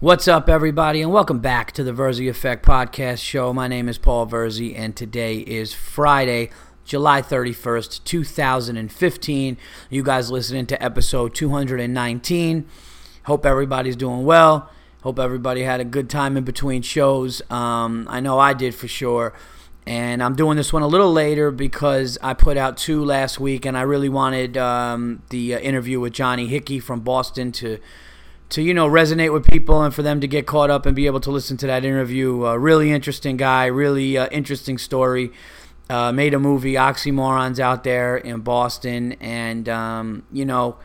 What's up, everybody, and welcome back to the Verzi Effect Podcast Show. My name is Paul Verzi, and today is Friday, July 31st, 2015. You guys listening to episode 219. Hope everybody's doing well. Hope everybody had a good time in between shows. Um, I know I did for sure. And I'm doing this one a little later because I put out two last week, and I really wanted um, the uh, interview with Johnny Hickey from Boston to to you know resonate with people and for them to get caught up and be able to listen to that interview. Uh, really interesting guy, really uh, interesting story. Uh, made a movie, Oxymorons, out there in Boston, and um, you know,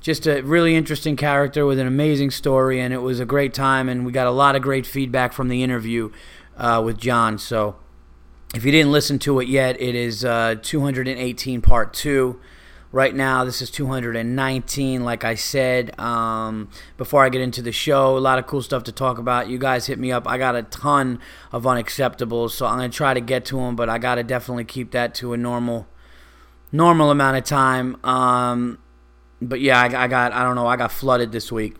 just a really interesting character with an amazing story, and it was a great time, and we got a lot of great feedback from the interview uh, with John. So, if you didn't listen to it yet, it is uh, 218 part two. Right now, this is 219. Like I said, um, before I get into the show, a lot of cool stuff to talk about. You guys hit me up. I got a ton of unacceptables, so I'm gonna try to get to them, but I gotta definitely keep that to a normal, normal amount of time. Um, but yeah, I, I got I don't know. I got flooded this week.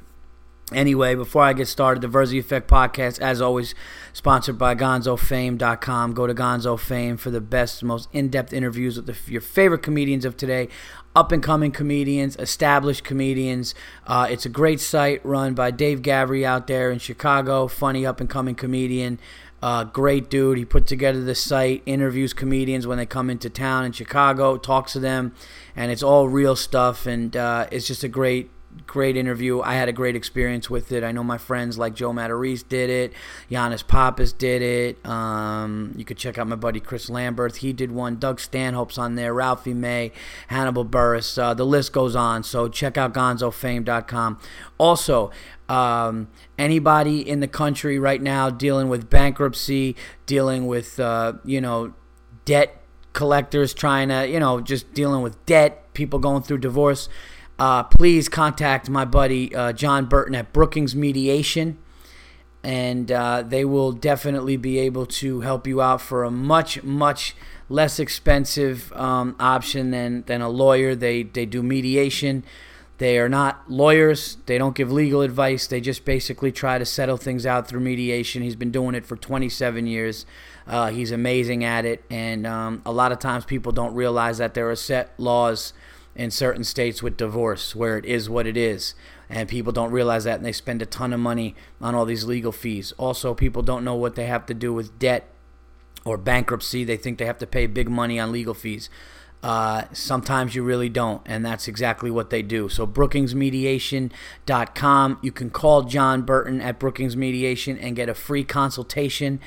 Anyway, before I get started, the Verzi Effect podcast, as always, sponsored by GonzoFame.com. Go to Gonzo Fame for the best, most in depth interviews with the, your favorite comedians of today, up and coming comedians, established comedians. Uh, it's a great site run by Dave Gavry out there in Chicago, funny up and coming comedian. Uh, great dude. He put together the site, interviews comedians when they come into town in Chicago, talks to them, and it's all real stuff. And uh, it's just a great great interview. I had a great experience with it. I know my friends like Joe Matarese did it, Yannis Pappas did it. Um, you could check out my buddy Chris Lambert. He did one. Doug Stanhope's on there. Ralphie May, Hannibal Buress. Uh, the list goes on. So check out GonzoFame.com. Also, um, anybody in the country right now dealing with bankruptcy, dealing with uh, you know debt collectors trying to you know just dealing with debt, people going through divorce uh, please contact my buddy uh, John Burton at Brookings Mediation, and uh, they will definitely be able to help you out for a much, much less expensive um, option than, than a lawyer. They, they do mediation. They are not lawyers. They don't give legal advice. They just basically try to settle things out through mediation. He's been doing it for 27 years. Uh, he's amazing at it. And um, a lot of times people don't realize that there are set laws in certain states with divorce where it is what it is. And people don't realize that and they spend a ton of money on all these legal fees. Also people don't know what they have to do with debt or bankruptcy. They think they have to pay big money on legal fees. Uh, sometimes you really don't and that's exactly what they do. So brookingsmediation.com you can call john burton at brookings mediation and get a free consultation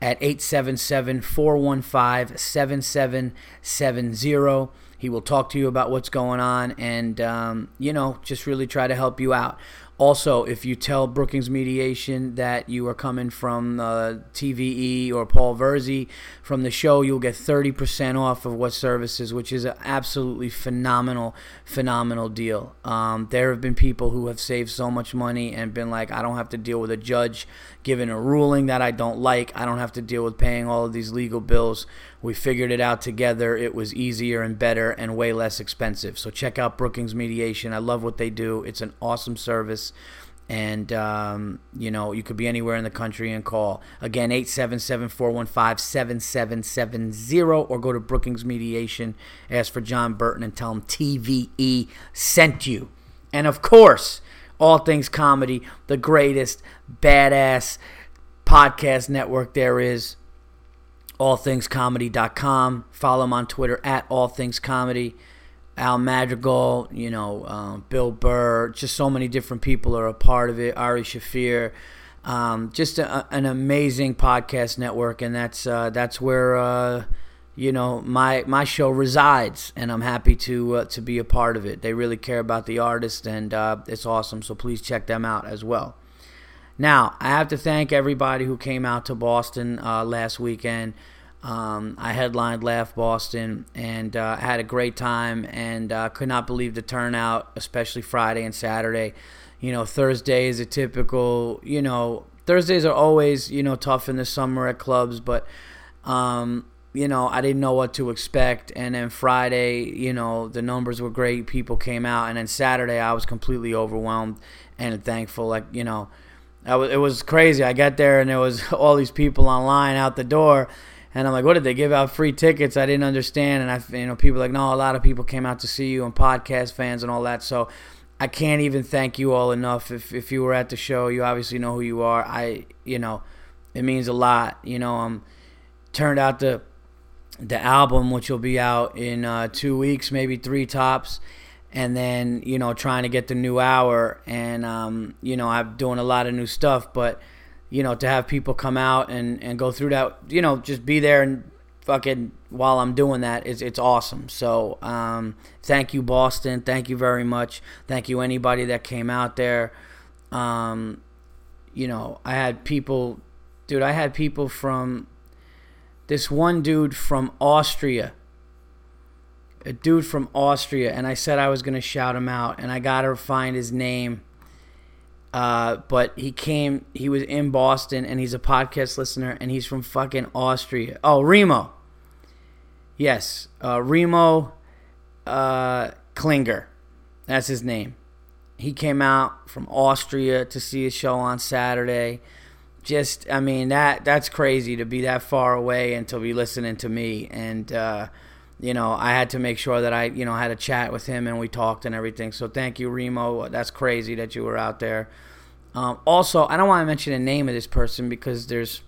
at 877 415 7770 he will talk to you about what's going on and, um, you know, just really try to help you out. Also, if you tell Brookings Mediation that you are coming from uh, TVE or Paul Verzi from the show, you'll get 30% off of what services, which is an absolutely phenomenal, phenomenal deal. Um, there have been people who have saved so much money and been like, I don't have to deal with a judge giving a ruling that I don't like. I don't have to deal with paying all of these legal bills. We figured it out together. It was easier and better and way less expensive. So check out Brookings Mediation. I love what they do. It's an awesome service and um, you know you could be anywhere in the country and call again 877-415-7770 or go to brookings mediation ask for john burton and tell him tve sent you and of course all things comedy the greatest badass podcast network there is allthingscomedy.com follow him on twitter at allthingscomedy Al Madrigal, you know, um, Bill Burr, just so many different people are a part of it. Ari Shaffir, um, just a, an amazing podcast network, and that's uh, that's where uh, you know my my show resides, and I'm happy to uh, to be a part of it. They really care about the artist, and uh, it's awesome. So please check them out as well. Now I have to thank everybody who came out to Boston uh, last weekend. Um, I headlined Laugh Boston and uh, had a great time and uh, could not believe the turnout, especially Friday and Saturday. You know, Thursday is a typical, you know, Thursdays are always, you know, tough in the summer at clubs, but, um, you know, I didn't know what to expect. And then Friday, you know, the numbers were great. People came out. And then Saturday, I was completely overwhelmed and thankful. Like, you know, was, it was crazy. I got there and there was all these people online out the door, and I'm like, "What did they give out free tickets?" I didn't understand, and I, you know, people like, "No, a lot of people came out to see you and podcast fans and all that." So I can't even thank you all enough. If if you were at the show, you obviously know who you are. I, you know, it means a lot. You know, um, turned out the the album, which will be out in uh, two weeks, maybe three tops and then you know trying to get the new hour and um, you know i'm doing a lot of new stuff but you know to have people come out and, and go through that you know just be there and fucking while i'm doing that it's, it's awesome. So um, thank you boston. Thank you very much. Thank you anybody that came out there. Um, you know i had people dude i had people from this one dude from austria a dude from Austria, and I said I was to shout him out, and I got to find his name. Uh, but he came, he was in Boston, and he's a podcast listener, and he's from fucking Austria. Oh, Remo. Yes, uh, Remo uh, Klinger. That's his name. He came out from Austria to see a show on Saturday. Just, I mean, that that's crazy to be that far away and to be listening to me. And, uh, you know, I had to make sure that I, you know, had a chat with him and we talked and everything. So thank you, Remo. That's crazy that you were out there. Um, also, I don't want to mention the name of this person because there's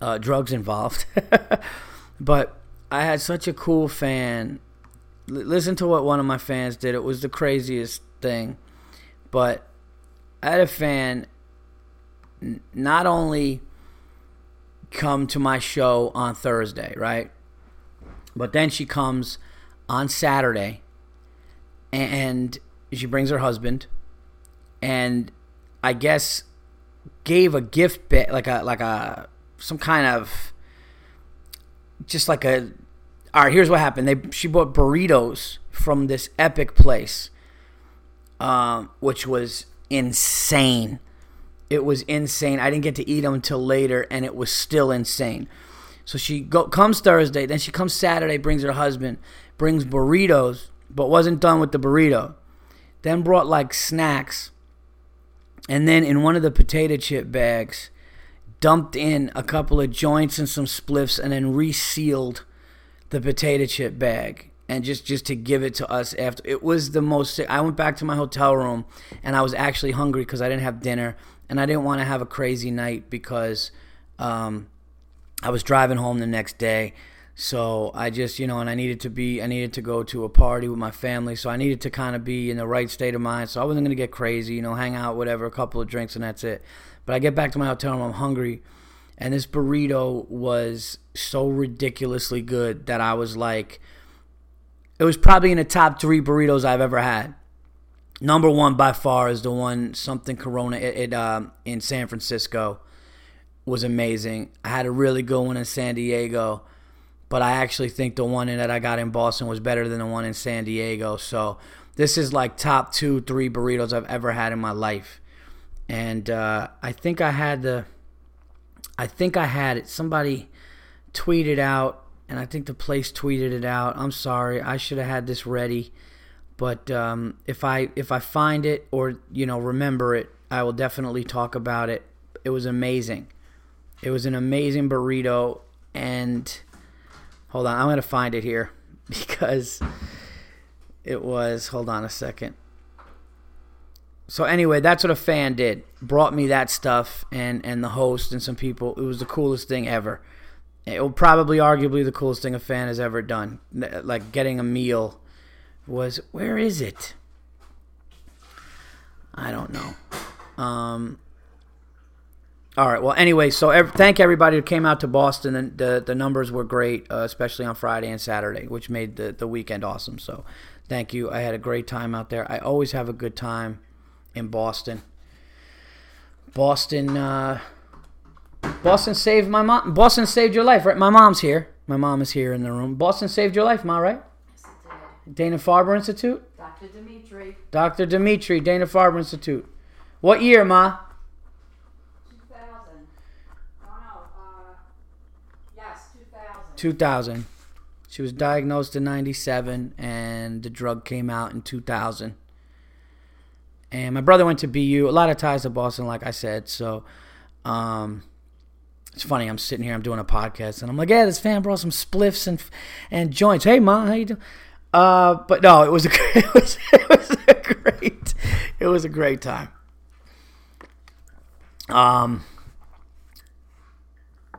uh, drugs involved. but I had such a cool fan. L- listen to what one of my fans did. It was the craziest thing. But I had a fan n- not only come to my show on Thursday, right? But then she comes on Saturday and she brings her husband and I guess gave a gift bit like a like a some kind of just like a all right here's what happened. They she bought burritos from this epic place um, which was insane. It was insane. I didn't get to eat them until later and it was still insane so she go, comes Thursday, then she comes Saturday, brings her husband, brings burritos, but wasn't done with the burrito. Then brought like snacks, and then in one of the potato chip bags, dumped in a couple of joints and some spliffs, and then resealed the potato chip bag and just just to give it to us after it was the most i went back to my hotel room and i was actually hungry because i didn't have dinner and i didn't want to have a crazy night because um, I was driving home the next day. So I just, you know, and I needed to be, I needed to go to a party with my family. So I needed to kind of be in the right state of mind. So I wasn't going to get crazy, you know, hang out, whatever, a couple of drinks and that's it. But I get back to my hotel room, I'm hungry. And this burrito was so ridiculously good that I was like, it was probably in the top three burritos I've ever had. Number one by far is the one, something Corona it, it um, in San Francisco was amazing. I had a really good one in San Diego, but I actually think the one that I got in Boston was better than the one in San Diego. So this is like top two, three burritos I've ever had in my life. And uh, I think I had the, I think I had it. Somebody tweeted out, and I think the place tweeted it out. I'm sorry, I should have had this ready, but um, if I if I find it or you know remember it, I will definitely talk about it. It was amazing. It was an amazing burrito, and hold on, I'm gonna find it here because it was. Hold on a second. So anyway, that's what a fan did. Brought me that stuff and and the host and some people. It was the coolest thing ever. It will probably arguably the coolest thing a fan has ever done. Like getting a meal was where is it? I don't know. Um, all right. Well, anyway, so thank everybody who came out to Boston. And the the numbers were great, uh, especially on Friday and Saturday, which made the the weekend awesome. So, thank you. I had a great time out there. I always have a good time in Boston. Boston, uh, Boston saved my mom. Boston saved your life, right? My mom's here. My mom is here in the room. Boston saved your life, ma, right? Yes, it did. Dana Farber Institute. Dr. Dimitri. Dr. Dimitri, Dana Farber Institute. What year, ma? 2000. Oh, no. Uh, yes, 2000. 2000. She was diagnosed in 97 and the drug came out in 2000. and my brother went to BU. A lot of ties to Boston, like I said. So, um, it's funny. I'm sitting here. I'm doing a podcast, and I'm like, "Yeah, this fan brought some spliffs and and joints. Hey, mom, how you doing?" Uh, but no, it was a it was it was a great it was a great time. Um.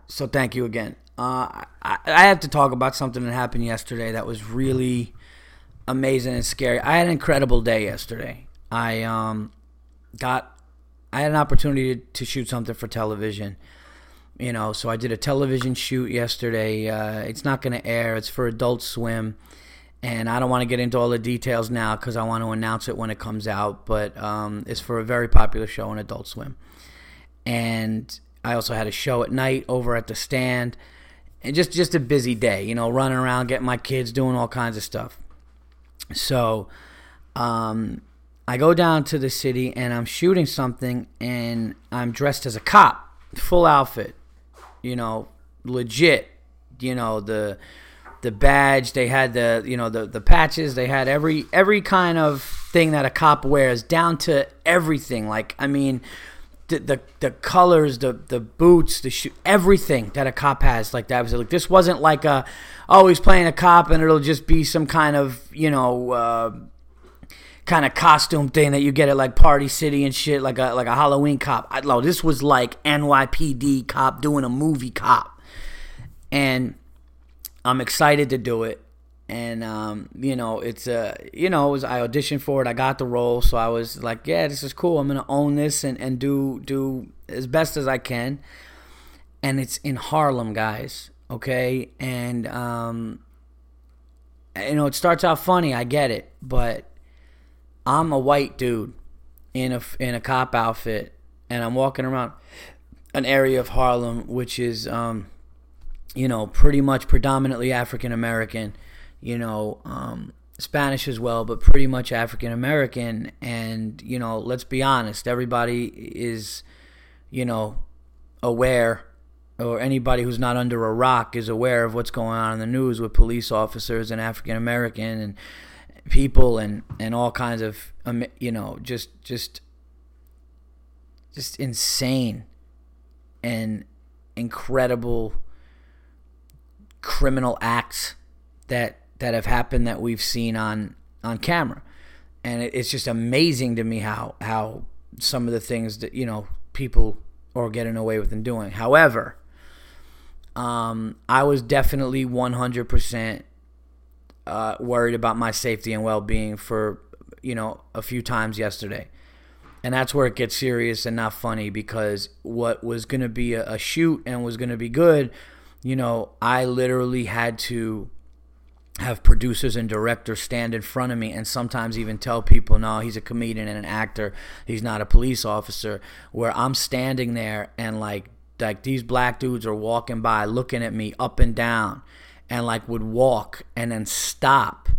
So thank you again. Uh, I, I have to talk about something that happened yesterday that was really amazing and scary. I had an incredible day yesterday. I um got I had an opportunity to, to shoot something for television you know so i did a television shoot yesterday uh, it's not going to air it's for adult swim and i don't want to get into all the details now because i want to announce it when it comes out but um, it's for a very popular show on adult swim and i also had a show at night over at the stand and just just a busy day you know running around getting my kids doing all kinds of stuff so um, i go down to the city and i'm shooting something and i'm dressed as a cop full outfit you know, legit. You know the the badge. They had the you know the the patches. They had every every kind of thing that a cop wears, down to everything. Like I mean. The, the, the colors, the the boots, the shoe, everything that a cop has, like that was like this wasn't like a, oh he's playing a cop and it'll just be some kind of you know uh, kind of costume thing that you get at like Party City and shit, like a like a Halloween cop. I know this was like NYPD cop doing a movie cop, and I'm excited to do it. And um, you know, it's a you know, was I auditioned for it. I got the role, so I was like, yeah, this is cool. I'm gonna own this and and do do as best as I can. And it's in Harlem, guys. Okay, and um, you know, it starts out funny. I get it, but I'm a white dude in a in a cop outfit, and I'm walking around an area of Harlem which is, um, you know, pretty much predominantly African American, you know, um, Spanish as well, but pretty much African American. And you know, let's be honest, everybody is, you know, aware or anybody who's not under a rock is aware of what's going on in the news with police officers and African American and people and and all kinds of um, you know just just just insane and incredible criminal acts that that have happened that we've seen on on camera. And it, it's just amazing to me how how some of the things that you know people are getting away with and doing. However um, I was definitely 100% uh, worried about my safety and well being for you know a few times yesterday, and that's where it gets serious and not funny because what was going to be a, a shoot and was going to be good, you know, I literally had to have producers and directors stand in front of me and sometimes even tell people no he's a comedian and an actor he's not a police officer where i'm standing there and like like these black dudes are walking by looking at me up and down and like would walk and then stop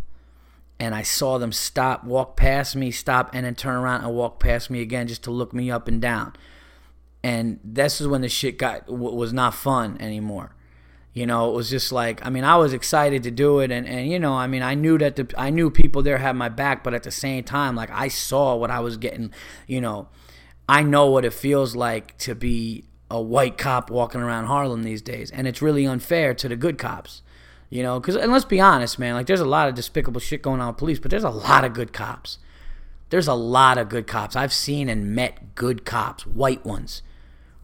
and I saw them stop, walk past me, stop, and then turn around and walk past me again just to look me up and down. And this is when the shit got was not fun anymore. You know, it was just like I mean, I was excited to do it, and and you know, I mean, I knew that the I knew people there had my back, but at the same time, like I saw what I was getting. You know, I know what it feels like to be a white cop walking around Harlem these days, and it's really unfair to the good cops you know, because and let's be honest, man. Like, there's a lot of despicable shit going on with police, but there's a lot of good cops. There's a lot of good cops. I've seen and met good cops, white ones,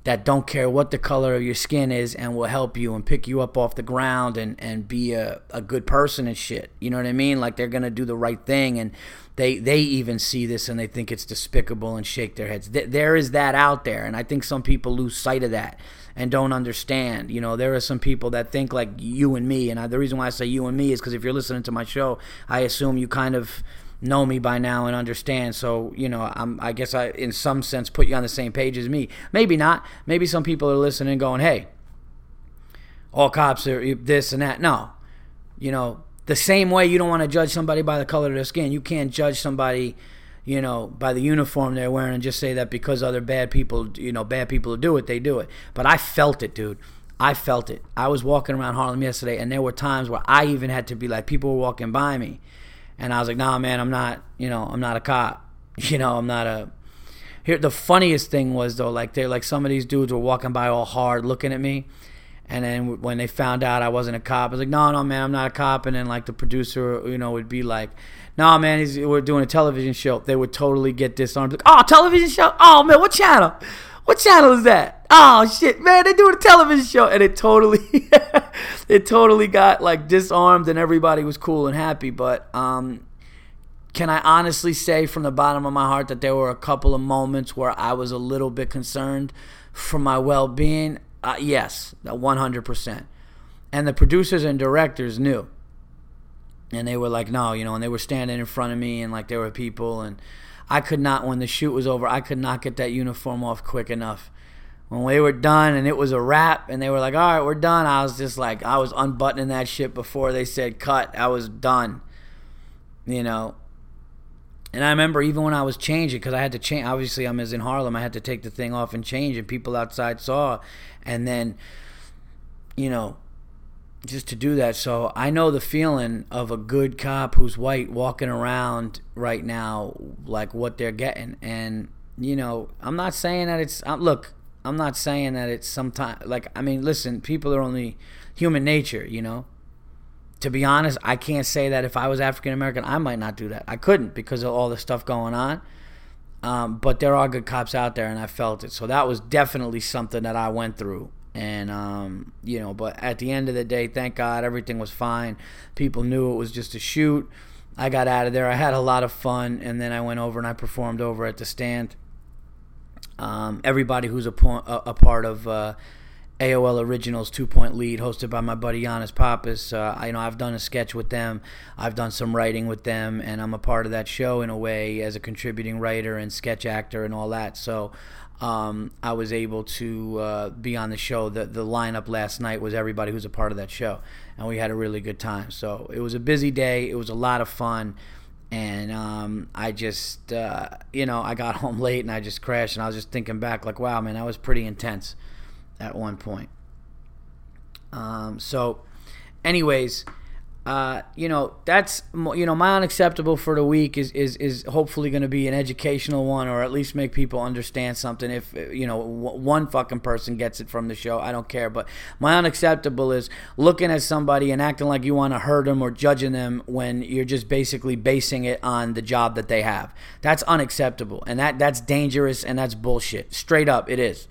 that don't care what the color of your skin is and will help you and pick you up off the ground and, and be a, a good person and shit. You know what I mean? Like they're gonna do the right thing and they they even see this and they think it's despicable and shake their heads. There is that out there, and I think some people lose sight of that and don't understand. You know, there are some people that think like you and me, and I, the reason why I say you and me is because if you're listening to my show, I assume you kind of know me by now and understand. So you know, I'm, I guess I, in some sense, put you on the same page as me. Maybe not. Maybe some people are listening, going, "Hey, all cops are this and that." No, you know, the same way you don't want to judge somebody by the color of their skin, you can't judge somebody you know, by the uniform they're wearing and just say that because other bad people, you know, bad people do it, they do it. But I felt it, dude. I felt it. I was walking around Harlem yesterday, and there were times where I even had to be like, people were walking by me, and I was like, nah, man, I'm not, you know, I'm not a cop. You know, I'm not a. Here, the funniest thing was though, like they like some of these dudes were walking by all hard, looking at me, and then when they found out I wasn't a cop, I was like, no, no, man, I'm not a cop. And then like the producer, you know, would be like, no, man, he's, we're doing a television show. They would totally get disarmed. Like, oh, television show? Oh man, what channel? What channel is that? Oh shit, man, they're doing a television show, and it totally, it totally got like disarmed, and everybody was cool and happy. But um, can I honestly say from the bottom of my heart that there were a couple of moments where I was a little bit concerned for my well being? Uh, yes, 100%. And the producers and directors knew. And they were like, no, you know, and they were standing in front of me and like there were people. And I could not, when the shoot was over, I could not get that uniform off quick enough. When we were done and it was a wrap and they were like, all right, we're done, I was just like, I was unbuttoning that shit before they said cut. I was done. You know, and I remember even when I was changing, because I had to change. Obviously, I'm as in Harlem. I had to take the thing off and change, and people outside saw. And then, you know, just to do that. So I know the feeling of a good cop who's white walking around right now, like what they're getting. And you know, I'm not saying that it's. Uh, look, I'm not saying that it's sometimes like. I mean, listen, people are only human nature, you know to be honest, I can't say that if I was African American, I might not do that. I couldn't because of all the stuff going on. Um, but there are good cops out there, and I felt it. So that was definitely something that I went through. And, um, you know, but at the end of the day, thank God everything was fine. People knew it was just a shoot. I got out of there. I had a lot of fun. And then I went over and I performed over at the stand. Um, everybody who's a, a part of. Uh, AOL Originals two point lead, hosted by my buddy Yannis Pappas. Uh, I, you know, I've done a sketch with them, I've done some writing with them, and I'm a part of that show in a way as a contributing writer and sketch actor and all that. So um, I was able to uh, be on the show. The, the lineup last night was everybody who's a part of that show, and we had a really good time. So it was a busy day, it was a lot of fun. And um, I just, uh, you know, I got home late and I just crashed, and I was just thinking back, like, wow, man, that was pretty intense at one point. Um, so, anyways, uh, you know that's you know my unacceptable for the week is is is hopefully going to be an educational one or at least make people understand something. If you know one fucking person gets it from the show, I don't care. But my unacceptable is looking at somebody and acting like you want to hurt them or judging them when you're just basically basing it on the job that they have. That's unacceptable, and that that's dangerous and that's bullshit. Straight up, it is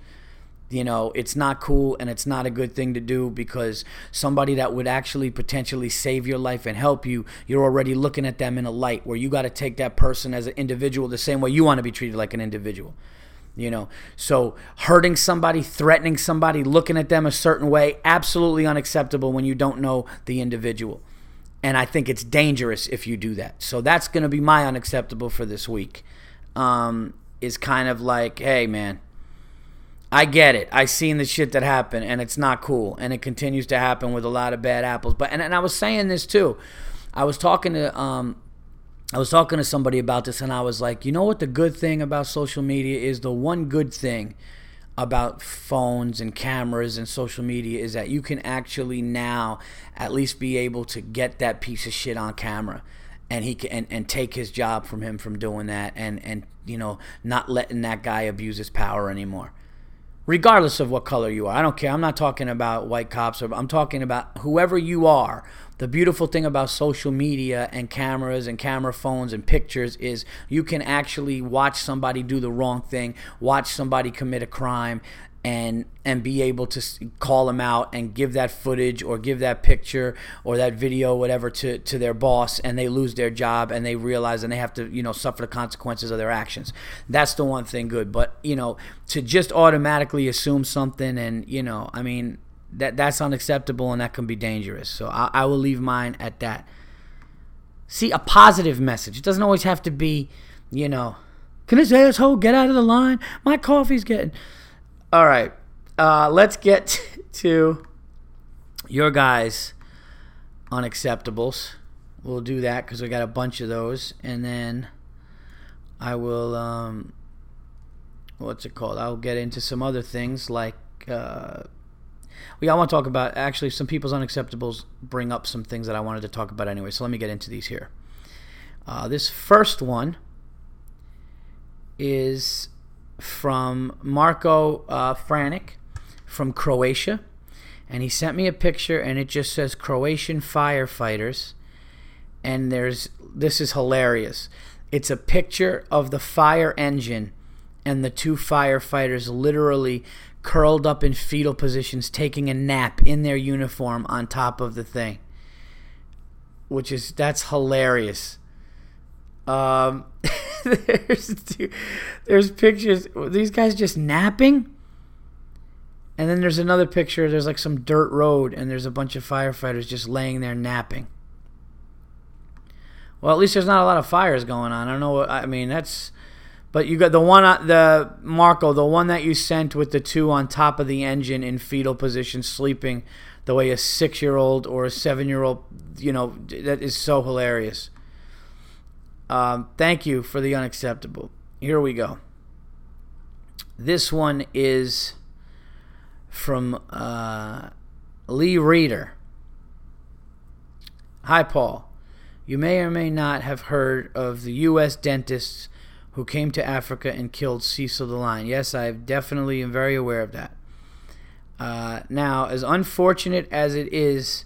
you know it's not cool and it's not a good thing to do because somebody that would actually potentially save your life and help you you're already looking at them in a light where you got to take that person as an individual the same way you want to be treated like an individual you know? So hurting somebody threatening somebody looking at them a certain way absolutely unacceptable when you don't know the individual. And i think it's dangerous if you do that. So that's going to be my unacceptable for this week um, is kind of like hey man I get it. I seen the shit that happened, and it's not cool, and it continues to happen with a lot of bad apples. But and, and I was saying this too. I was talking to um, I was talking to somebody about this, and I was like, you know what? The good thing about social media is the one good thing about phones and cameras and social media is that you can actually now at least be able to get that piece of shit on camera and he can and, and take his job from him from doing that and and you know not letting that guy abuse his power anymore regardless of what color you are. I don't care. I'm not talking about white cops or I'm talking about whoever you are. The beautiful thing about social media and cameras and camera phones and pictures is you can actually watch somebody do the wrong thing, watch somebody commit a crime and and be able to call them out and give that footage or give that picture or that video whatever to to their boss and they lose their job and they realize and they have to you know suffer the consequences of their actions. That's the one thing good. But you know to just automatically assume something and you know i mean that that's unacceptable and that can be dangerous. So i, I will leave mine at that. See a positive message. It doesn't always have to be you know can this asshole get out of the line? My coffee's getting all right. Uh, let's get to your guys' unacceptables. We'll do that because we got a bunch of those. And then I will, um, what's it called? I'll get into some other things like. Uh, we all want to talk about actually some people's unacceptables bring up some things that I wanted to talk about anyway. So let me get into these here. Uh, this first one is from Marco uh, Franik from Croatia. And he sent me a picture, and it just says Croatian firefighters. And there's this is hilarious. It's a picture of the fire engine and the two firefighters literally curled up in fetal positions, taking a nap in their uniform on top of the thing. Which is that's hilarious. Um, there's there's pictures. These guys just napping. And then there's another picture. There's like some dirt road, and there's a bunch of firefighters just laying there napping. Well, at least there's not a lot of fires going on. I don't know. What, I mean, that's. But you got the one, the Marco, the one that you sent with the two on top of the engine in fetal position, sleeping, the way a six-year-old or a seven-year-old, you know, that is so hilarious. Um, thank you for the unacceptable. Here we go. This one is from uh, Lee Reader. Hi, Paul. You may or may not have heard of the U.S. dentists who came to Africa and killed Cecil the lion. Yes, I definitely am very aware of that. Uh, now, as unfortunate as it is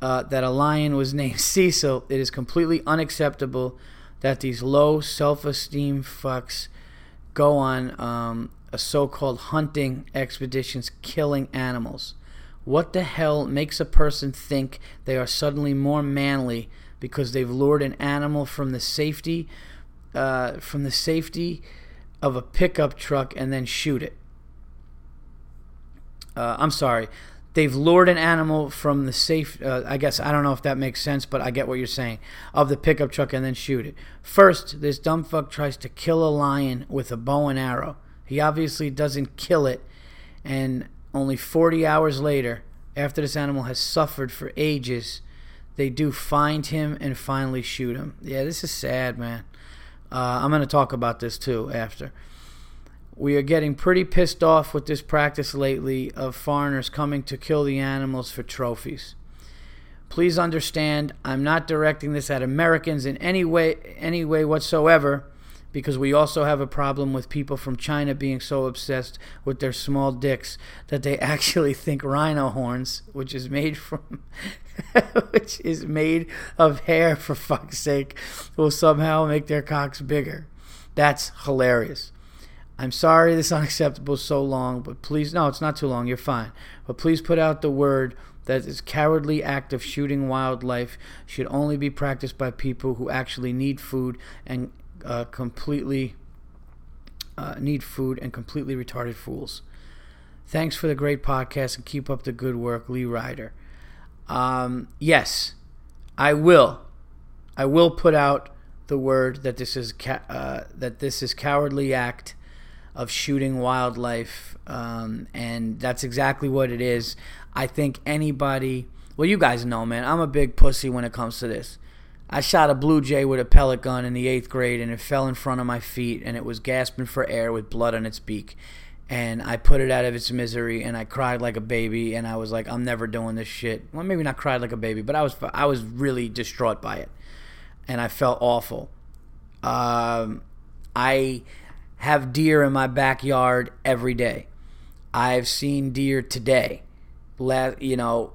uh, that a lion was named Cecil, it is completely unacceptable that these low self esteem fucks go on um, a so called hunting expeditions killing animals. What the hell makes a person think they are suddenly more manly because they've lured an animal from the safety uh, from the safety of a pickup truck and then shoot it? Uh, I'm sorry. They've lured an animal from the safe. Uh, I guess I don't know if that makes sense, but I get what you're saying. Of the pickup truck and then shoot it. First, this dumb fuck tries to kill a lion with a bow and arrow. He obviously doesn't kill it, and only 40 hours later, after this animal has suffered for ages, they do find him and finally shoot him. Yeah, this is sad, man. Uh, I'm to talk about this too after. We are getting pretty pissed off with this practice lately of foreigners coming to kill the animals for trophies. Please understand, I'm not directing this at Americans in any way, any way whatsoever, because we also have a problem with people from China being so obsessed with their small dicks that they actually think rhino horns, which is made from, which is made of hair for fuck's sake, will somehow make their cocks bigger. That's hilarious. I'm sorry this is unacceptable so long, but please, no, it's not too long. You're fine. But please put out the word that this cowardly act of shooting wildlife should only be practiced by people who actually need food and uh, completely uh, need food and completely retarded fools. Thanks for the great podcast and keep up the good work, Lee Ryder. Um, yes, I will. I will put out the word that this is ca- uh, that this is cowardly act of shooting wildlife, um, and that's exactly what it is. I think anybody, well, you guys know, man, I'm a big pussy when it comes to this. I shot a blue jay with a pellet gun in the eighth grade, and it fell in front of my feet, and it was gasping for air with blood on its beak. And I put it out of its misery, and I cried like a baby, and I was like, "I'm never doing this shit." Well, maybe not cried like a baby, but I was I was really distraught by it, and I felt awful. Um, I have deer in my backyard every day. I've seen deer today. You know,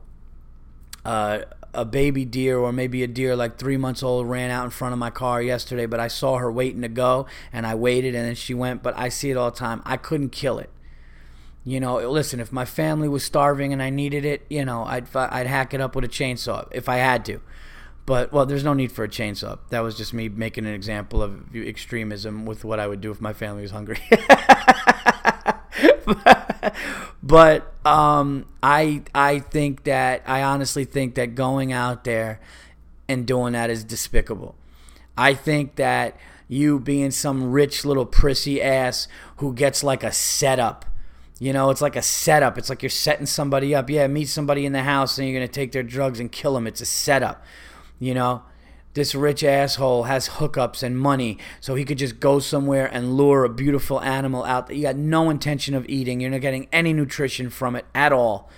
uh, a baby deer or maybe a deer like three months old ran out in front of my car yesterday, but I saw her waiting to go and I waited and then she went. But I see it all the time. I couldn't kill it. You know, listen, if my family was starving and I needed it, you know, I'd I'd hack it up with a chainsaw if I had to. But well, there's no need for a chainsaw. That was just me making an example of extremism with what I would do if my family was hungry. but um, I I think that I honestly think that going out there and doing that is despicable. I think that you being some rich little prissy ass who gets like a setup. You know, it's like a setup. It's like you're setting somebody up. Yeah, meet somebody in the house and you're going to take their drugs and kill them. It's a setup. You know, this rich asshole has hookups and money, so he could just go somewhere and lure a beautiful animal out that you got no intention of eating. You're not getting any nutrition from it at all.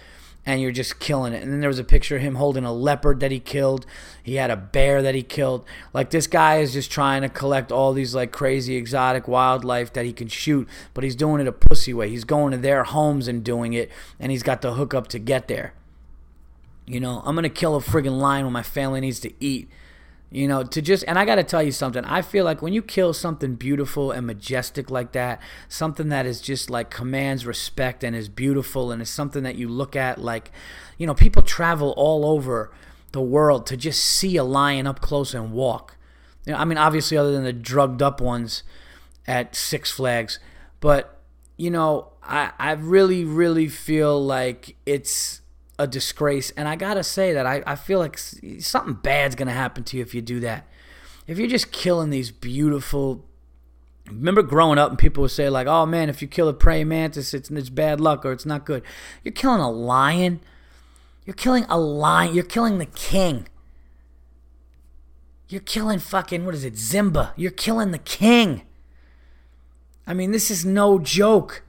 and you're just killing it. And then there was a picture of him holding a leopard that he killed. He had a bear that he killed. Like this guy is just trying to collect all these like crazy exotic wildlife that he can shoot, but he's doing it a pussy way. He's going to their homes and doing it, and he's got the hookup to get there. You know, I'm gonna kill a friggin' lion when my family needs to eat. You know, to just, and I got to tell you something. I feel like when you kill something beautiful and majestic like that, something that is just like commands respect and is beautiful and is something that you look at like, you know, people travel all over the world to just see a lion up close and walk. You know, I mean, obviously, other than the drugged up ones at Six Flags, but, you know, I, I really, really feel like it's a disgrace. And I gotta say that I, I feel like something bad's gonna happen to you if you do that. If you're just killing these beautiful. Remember growing up and people would say like, "Oh man, if you kill a praying mantis, it's it's bad luck or it's not good." You're killing a lion. You're killing a lion. You're killing the king. You're killing fucking what is it, Zimba? You're killing the king. I mean, this is no joke.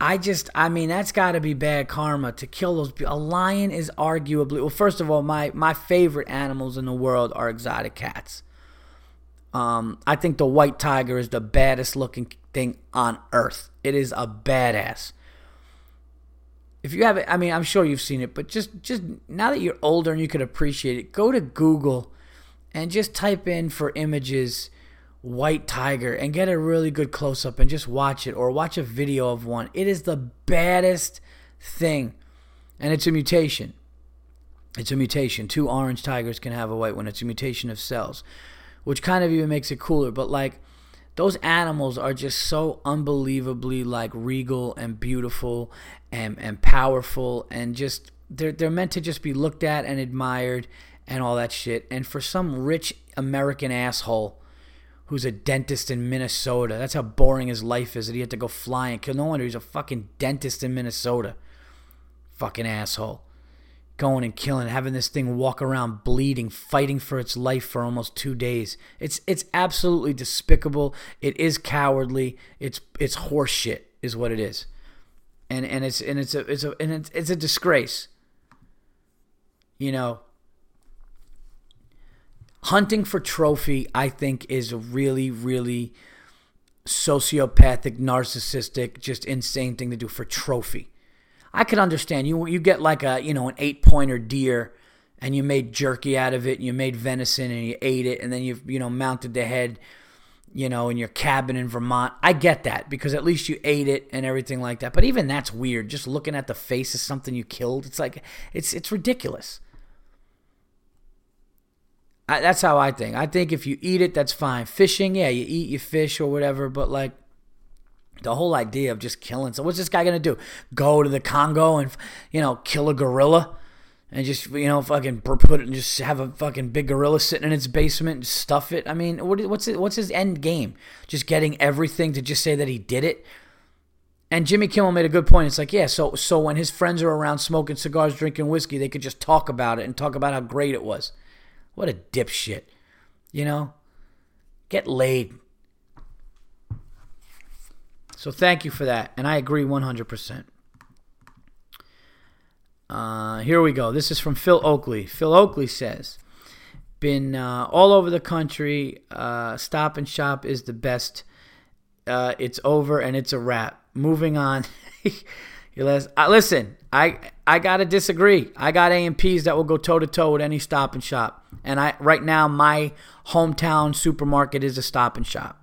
I just, I mean, that's got to be bad karma to kill those. A lion is arguably, well, first of all, my my favorite animals in the world are exotic cats. Um, I think the white tiger is the baddest looking thing on earth. It is a badass. If you have it, I mean, I'm sure you've seen it, but just just now that you're older and you can appreciate it, go to Google and just type in for images white tiger and get a really good close up and just watch it or watch a video of one. It is the baddest thing. And it's a mutation. It's a mutation. Two orange tigers can have a white one. It's a mutation of cells, which kind of even makes it cooler. But like those animals are just so unbelievably like regal and beautiful and and powerful and just they're they're meant to just be looked at and admired and all that shit. And for some rich American asshole who's a dentist in Minnesota. That's how boring his life is that he had to go flying. No wonder he's a fucking dentist in Minnesota. Fucking asshole. Going and killing, having this thing walk around bleeding, fighting for its life for almost two days. It's it's absolutely despicable. It is cowardly. It's it's horseshit, is what it is, and and it's and it's a it's a and it's, it's a disgrace. You know, hunting for trophy, I think, is a really, really sociopathic, narcissistic, just insane thing to do for trophy. I could understand you. You get like a you know an eight pointer deer, and you made jerky out of it, and you made venison, and you ate it, and then you you know mounted the head, you know, in your cabin in Vermont. I get that because at least you ate it and everything like that. But even that's weird. Just looking at the face of something you killed, it's like it's it's ridiculous. I, that's how I think. I think if you eat it, that's fine. Fishing, yeah, you eat your fish or whatever, but like the whole idea of just killing. So what's this guy gonna do? Go to the Congo and you know kill a gorilla? and just you know fucking put it and just have a fucking big gorilla sitting in its basement and stuff it. I mean, what, what's it, what's his end game? Just getting everything to just say that he did it. And Jimmy Kimmel made a good point. It's like, yeah, so so when his friends are around smoking cigars, drinking whiskey, they could just talk about it and talk about how great it was. What a dipshit. You know? Get laid. So thank you for that. And I agree 100%. Uh, here we go. This is from Phil Oakley. Phil Oakley says, Been uh, all over the country. Uh, stop and Shop is the best. Uh, it's over and it's a wrap. Moving on. listen, I I gotta disagree. I got A&Ps that will go toe to toe with any Stop and Shop, and I right now my hometown supermarket is a Stop and Shop,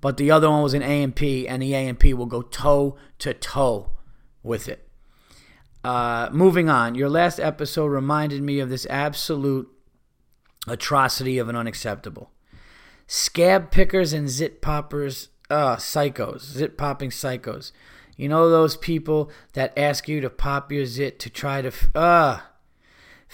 but the other one was an A&P, and the A&P will go toe to toe with it. Uh, moving on, your last episode reminded me of this absolute atrocity of an unacceptable. Scab pickers and zit poppers, uh, psychos, zit popping psychos. You know those people that ask you to pop your zit to try to uh,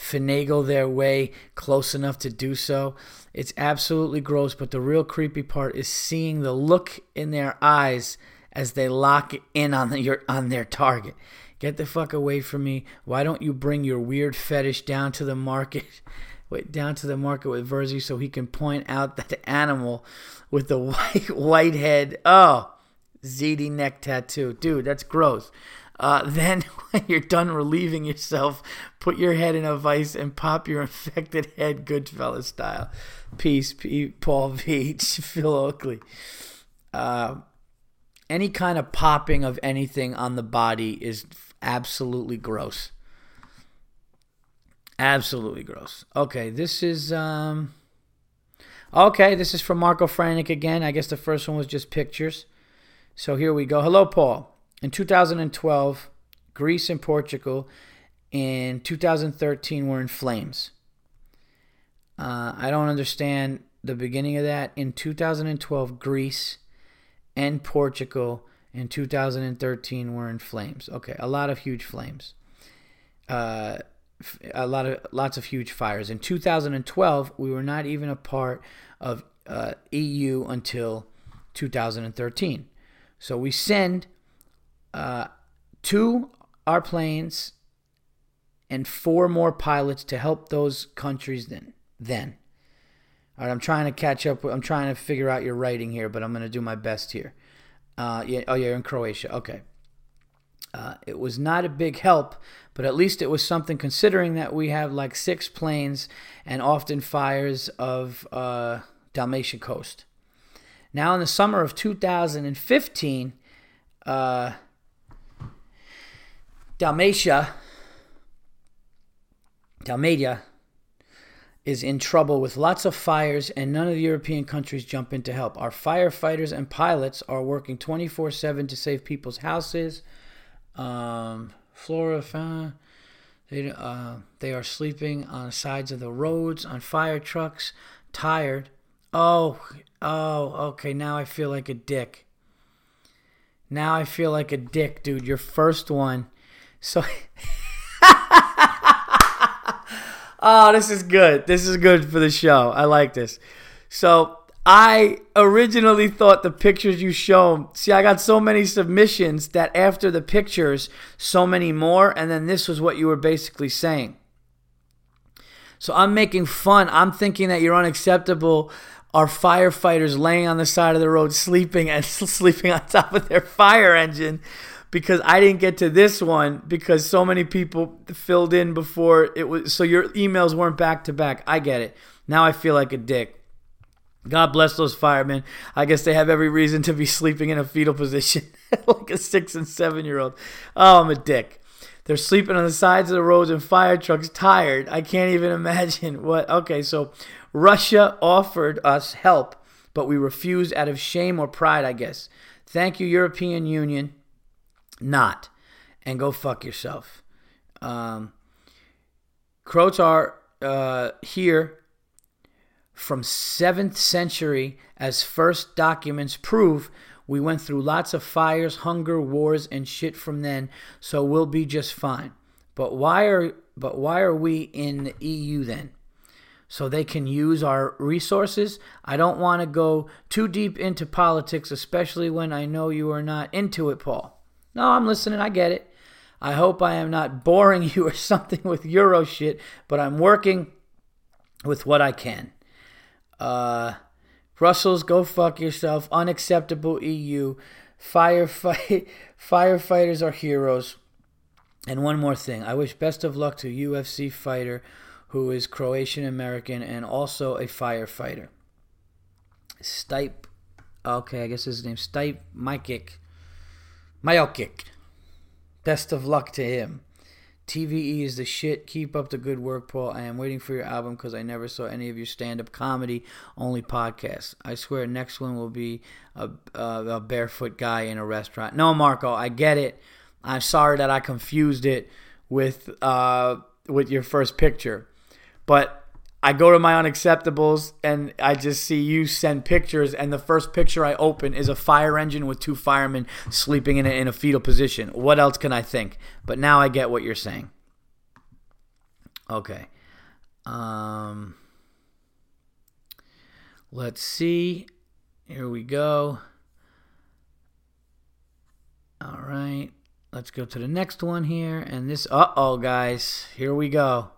finagle their way close enough to do so? It's absolutely gross, but the real creepy part is seeing the look in their eyes as they lock in on the, your on their target. Get the fuck away from me. Why don't you bring your weird fetish down to the market? Wait, down to the market with Verzi so he can point out that animal with the white white head. Oh, ZD neck tattoo. Dude, that's gross. Uh, then, when you're done relieving yourself, put your head in a vice and pop your infected head, Goodfellas style. Peace, P- Paul V. Phil Oakley. Uh, any kind of popping of anything on the body is absolutely gross. Absolutely gross. Okay, this is um. Okay, this is from Marco Franek again. I guess the first one was just pictures. So here we go. Hello, Paul. In 2012, Greece and Portugal in 2013 were in flames. Uh, I don't understand the beginning of that. In 2012, Greece and Portugal in 2013 were in flames. Okay, a lot of huge flames. Uh, a lot of lots of huge fires. In 2012, we were not even a part of uh, EU until 2013. So we send uh, two our planes and four more pilots to help those countries then. Then. All right, I'm trying to catch up. I'm trying to figure out your writing here, but I'm going to do my best here. Uh, yeah, oh, you're in Croatia. Okay. Uh, it was not a big help, but at least it was something considering that we have like six planes and often fires of uh, Dalmatian coast. Now, in the summer of 2015, uh, Dalmatia, Dalmatia is in trouble with lots of fires, and none of the European countries jump in to help. Our firefighters and pilots are working 24 7 to save people's houses. Um, flora, fauna, they, uh, they are sleeping on the sides of the roads, on fire trucks, tired. Oh, oh, okay, now I feel like a dick. Now I feel like a dick, dude. Your first one. So. oh, this is good. This is good for the show. I like this. So I originally thought the pictures you show. See, I got so many submissions that after the pictures, so many more, and then this was what you were basically saying. So I'm making fun. I'm thinking that you're unacceptable. Are firefighters laying on the side of the road sleeping and sleeping on top of their fire engine because I didn't get to this one because so many people filled in before it was so your emails weren't back to back. I get it. Now I feel like a dick. God bless those firemen. I guess they have every reason to be sleeping in a fetal position like a six and seven year old. Oh, I'm a dick. They're sleeping on the sides of the roads in fire trucks, tired. I can't even imagine what. Okay, so Russia offered us help, but we refused out of shame or pride, I guess. Thank you, European Union. Not. And go fuck yourself. Um, Croats are uh, here from 7th century as first documents prove we went through lots of fires, hunger, wars and shit from then, so we'll be just fine. But why are but why are we in the EU then? So they can use our resources. I don't want to go too deep into politics, especially when I know you are not into it, Paul. No, I'm listening. I get it. I hope I am not boring you or something with Euro shit, but I'm working with what I can. Uh, Brussels, go fuck yourself. Unacceptable EU. Firefight, firefighters are heroes. And one more thing. I wish best of luck to UFC fighter who is Croatian American and also a firefighter. Stipe. Okay, I guess his name's Stipe Miocic. Myokik. Best of luck to him. TVE is the shit. Keep up the good work, Paul. I am waiting for your album because I never saw any of your stand up comedy, only podcasts. I swear, next one will be a, a, a, barefoot guy in a restaurant. No, Marco, I get it. I'm sorry that I confused it with uh, with your first picture, but I go to my unacceptables and I just see you send pictures, and the first picture I open is a fire engine with two firemen sleeping in a, in a fetal position. What else can I think? But now I get what you're saying. Okay. Um, let's see. Here we go. All right. Let's go to the next one here. And this, uh oh, guys. Here we go.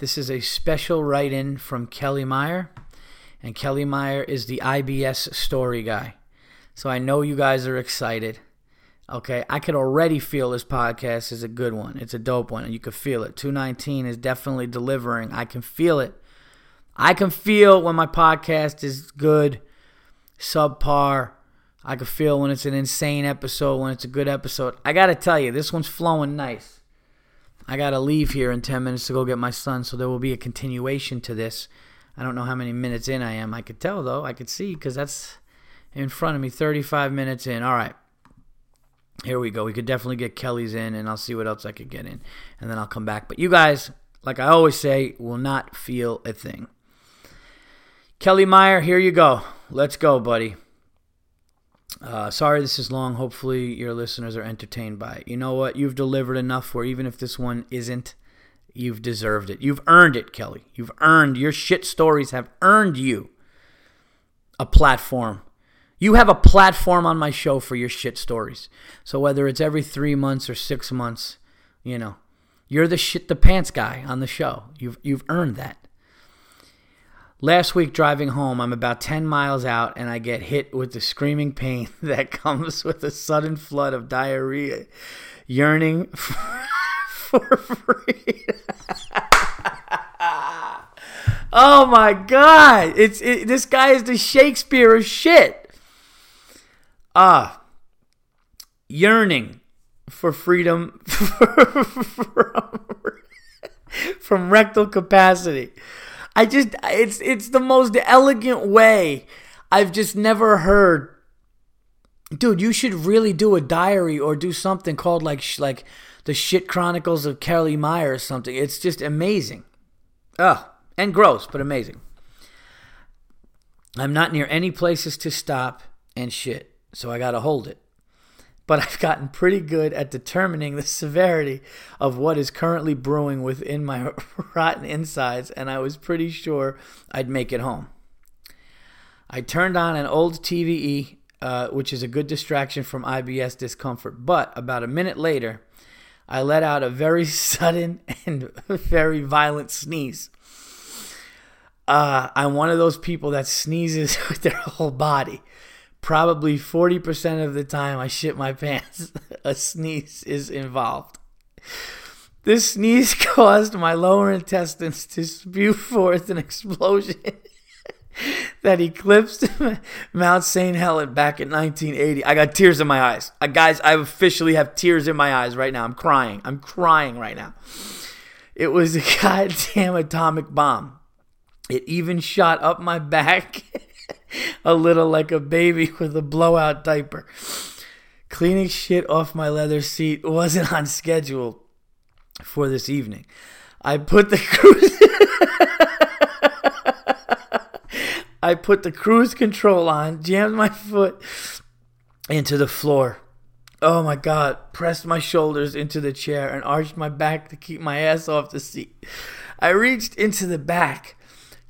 This is a special write in from Kelly Meyer, and Kelly Meyer is the IBS story guy. So I know you guys are excited. Okay, I could already feel this podcast is a good one. It's a dope one, and you could feel it. 219 is definitely delivering. I can feel it. I can feel when my podcast is good, subpar. I can feel when it's an insane episode, when it's a good episode. I got to tell you, this one's flowing nice. I got to leave here in 10 minutes to go get my son, so there will be a continuation to this. I don't know how many minutes in I am. I could tell, though. I could see because that's in front of me 35 minutes in. All right. Here we go. We could definitely get Kelly's in, and I'll see what else I could get in, and then I'll come back. But you guys, like I always say, will not feel a thing. Kelly Meyer, here you go. Let's go, buddy. Uh, sorry this is long. Hopefully, your listeners are entertained by it. You know what? You've delivered enough where even if this one isn't, you've deserved it. You've earned it, Kelly. You've earned your shit stories have earned you a platform you have a platform on my show for your shit stories. So whether it's every three months or six months, you know, you're the shit the pants guy on the show. You've you've earned that. Last week driving home, I'm about 10 miles out and I get hit with the screaming pain that comes with a sudden flood of diarrhea, yearning for, for free. oh my god, it's it, this guy is the Shakespeare of shit. Ah, yearning for freedom from, from rectal capacity. I just it's it's the most elegant way I've just never heard. Dude, you should really do a diary or do something called like like the shit chronicles of Kelly Meyer or something. It's just amazing. Ugh, and gross, but amazing. I'm not near any places to stop and shit so I got to hold it. But I've gotten pretty good at determining the severity of what is currently brewing within my rotten insides, and I was pretty sure I'd make it home. I turned on an old TVE, uh, which is a good distraction from IBS discomfort, but about a minute later, I let out a very sudden and very violent sneeze. Uh, I'm one of those people that sneezes with their whole body probably 40% of the time I shit my pants, a sneeze is involved. This sneeze caused my lower intestines to spew forth an explosion that eclipsed Mount St. Helen back in 1980. I got tears in my eyes. Uh, guys, I officially have tears in my eyes right now. I'm crying. I'm crying right now. It was a goddamn atomic bomb. It even shot up my back a little like a baby with a blowout diaper. Cleaning shit off my leather seat wasn't on schedule for this evening. I put the cruise I put the cruise control on, jammed my foot into the floor. Oh my god, pressed my shoulders into the chair and arched my back to keep my ass off the seat. I reached into the back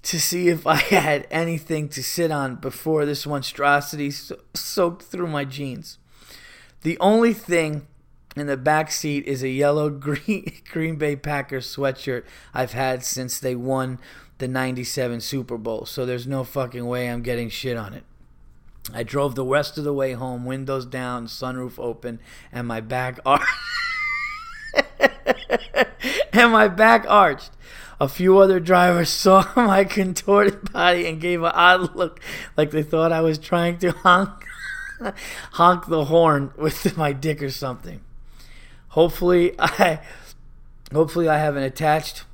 to see if I had anything to sit on before this monstrosity so- soaked through my jeans. The only thing in the back seat is a yellow Green, Green Bay Packers sweatshirt I've had since they won the 97 Super Bowl, so there's no fucking way I'm getting shit on it. I drove the rest of the way home, windows down, sunroof open, and my back arched. and my back arched. A few other drivers saw my contorted body and gave an odd look, like they thought I was trying to honk, honk the horn with my dick or something. Hopefully, I, hopefully I haven't attached.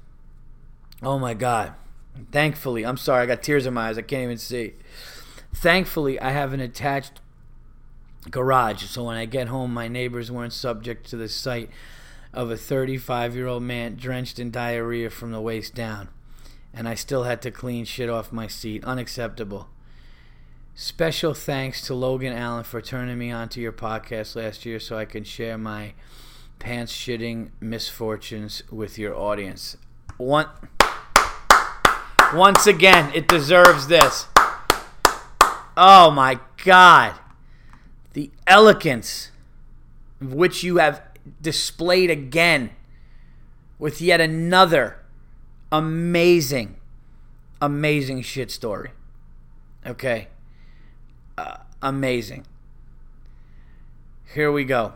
Oh my God! Thankfully, I'm sorry, I got tears in my eyes. I can't even see. Thankfully, I have an attached garage, so when I get home, my neighbors weren't subject to the sight of a 35 year old man drenched in diarrhea from the waist down, and I still had to clean shit off my seat. Unacceptable. Special thanks to Logan Allen for turning me onto your podcast last year so I can share my pants shitting misfortunes with your audience. One, once again, it deserves this. Oh my God. The elegance of which you have displayed again with yet another amazing, amazing shit story. Okay. Uh, amazing. Here we go.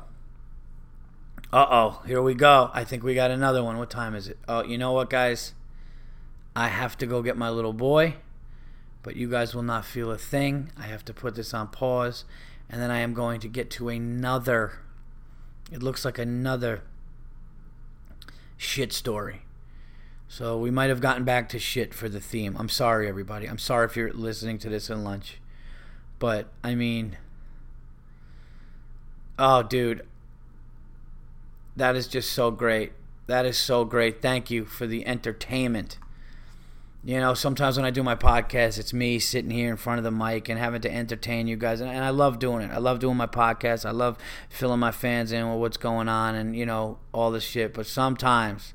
Uh oh, here we go. I think we got another one. What time is it? Oh, you know what, guys? I have to go get my little boy, but you guys will not feel a thing. I have to put this on pause, and then I am going to get to another. It looks like another shit story. So we might have gotten back to shit for the theme. I'm sorry, everybody. I'm sorry if you're listening to this in lunch. But, I mean. Oh, dude. That is just so great. That is so great. Thank you for the entertainment. You know, sometimes when I do my podcast, it's me sitting here in front of the mic and having to entertain you guys. And, I love doing it. I love doing my podcast. I love filling my fans in with what's going on and, you know, all this shit. But sometimes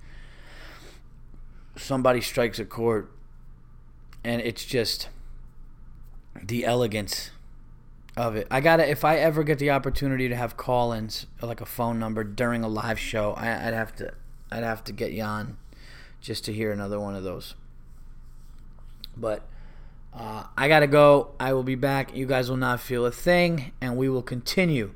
somebody strikes a chord and it's just the elegance of it. I gotta if I ever get the opportunity to have call-ins like a phone number during a live show, I, would have to I'd have to get you on just to hear another one of those. But uh, I gotta go. I will be back. You guys will not feel a thing, and we will continue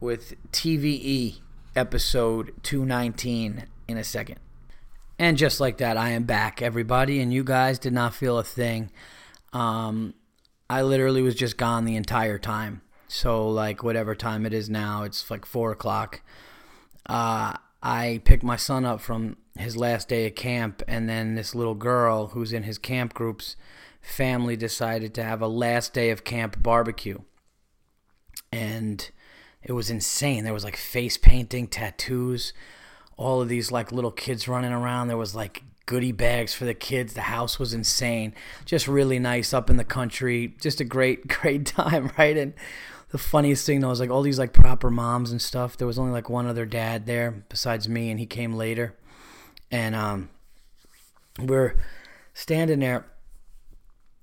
with TVE episode 219 in a second. And just like that, I am back, everybody, and you guys did not feel a thing. Um, I literally was just gone the entire time. So, like, whatever time it is now, it's like four o'clock. Uh, I picked my son up from his last day of camp, and then this little girl who's in his camp group's family decided to have a last day of camp barbecue. And it was insane. There was like face painting, tattoos, all of these like little kids running around. There was like goodie bags for the kids. The house was insane. Just really nice up in the country. Just a great, great time, right? And the funniest thing though was like all these like proper moms and stuff. There was only like one other dad there besides me, and he came later. And um, we're standing there,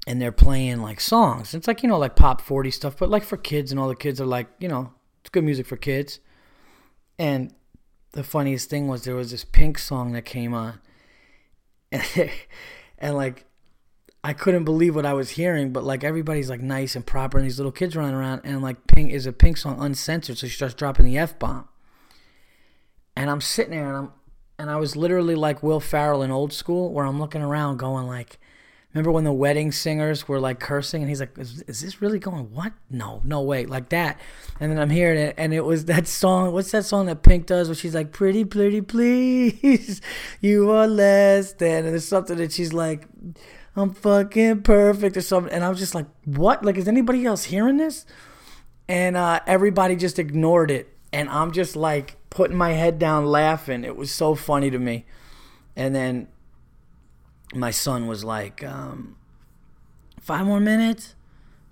and they're playing like songs. It's like you know like pop forty stuff, but like for kids, and all the kids are like you know it's good music for kids. And the funniest thing was there was this Pink song that came on, and, and like I couldn't believe what I was hearing, but like everybody's like nice and proper, and these little kids running around, and like Pink is a Pink song uncensored, so she starts dropping the f bomb, and I'm sitting there and I'm and I was literally like Will Ferrell in Old School, where I'm looking around going like, remember when the wedding singers were like cursing, and he's like, is, is this really going? What? No, no way, like that. And then I'm hearing it, and it was that song. What's that song that Pink does, where she's like, pretty, pretty, please, you are less than, and there's something that she's like I'm fucking perfect or something. And I was just like, what? Like, is anybody else hearing this? And uh, everybody just ignored it. And I'm just like putting my head down laughing. It was so funny to me. And then my son was like, um, five more minutes?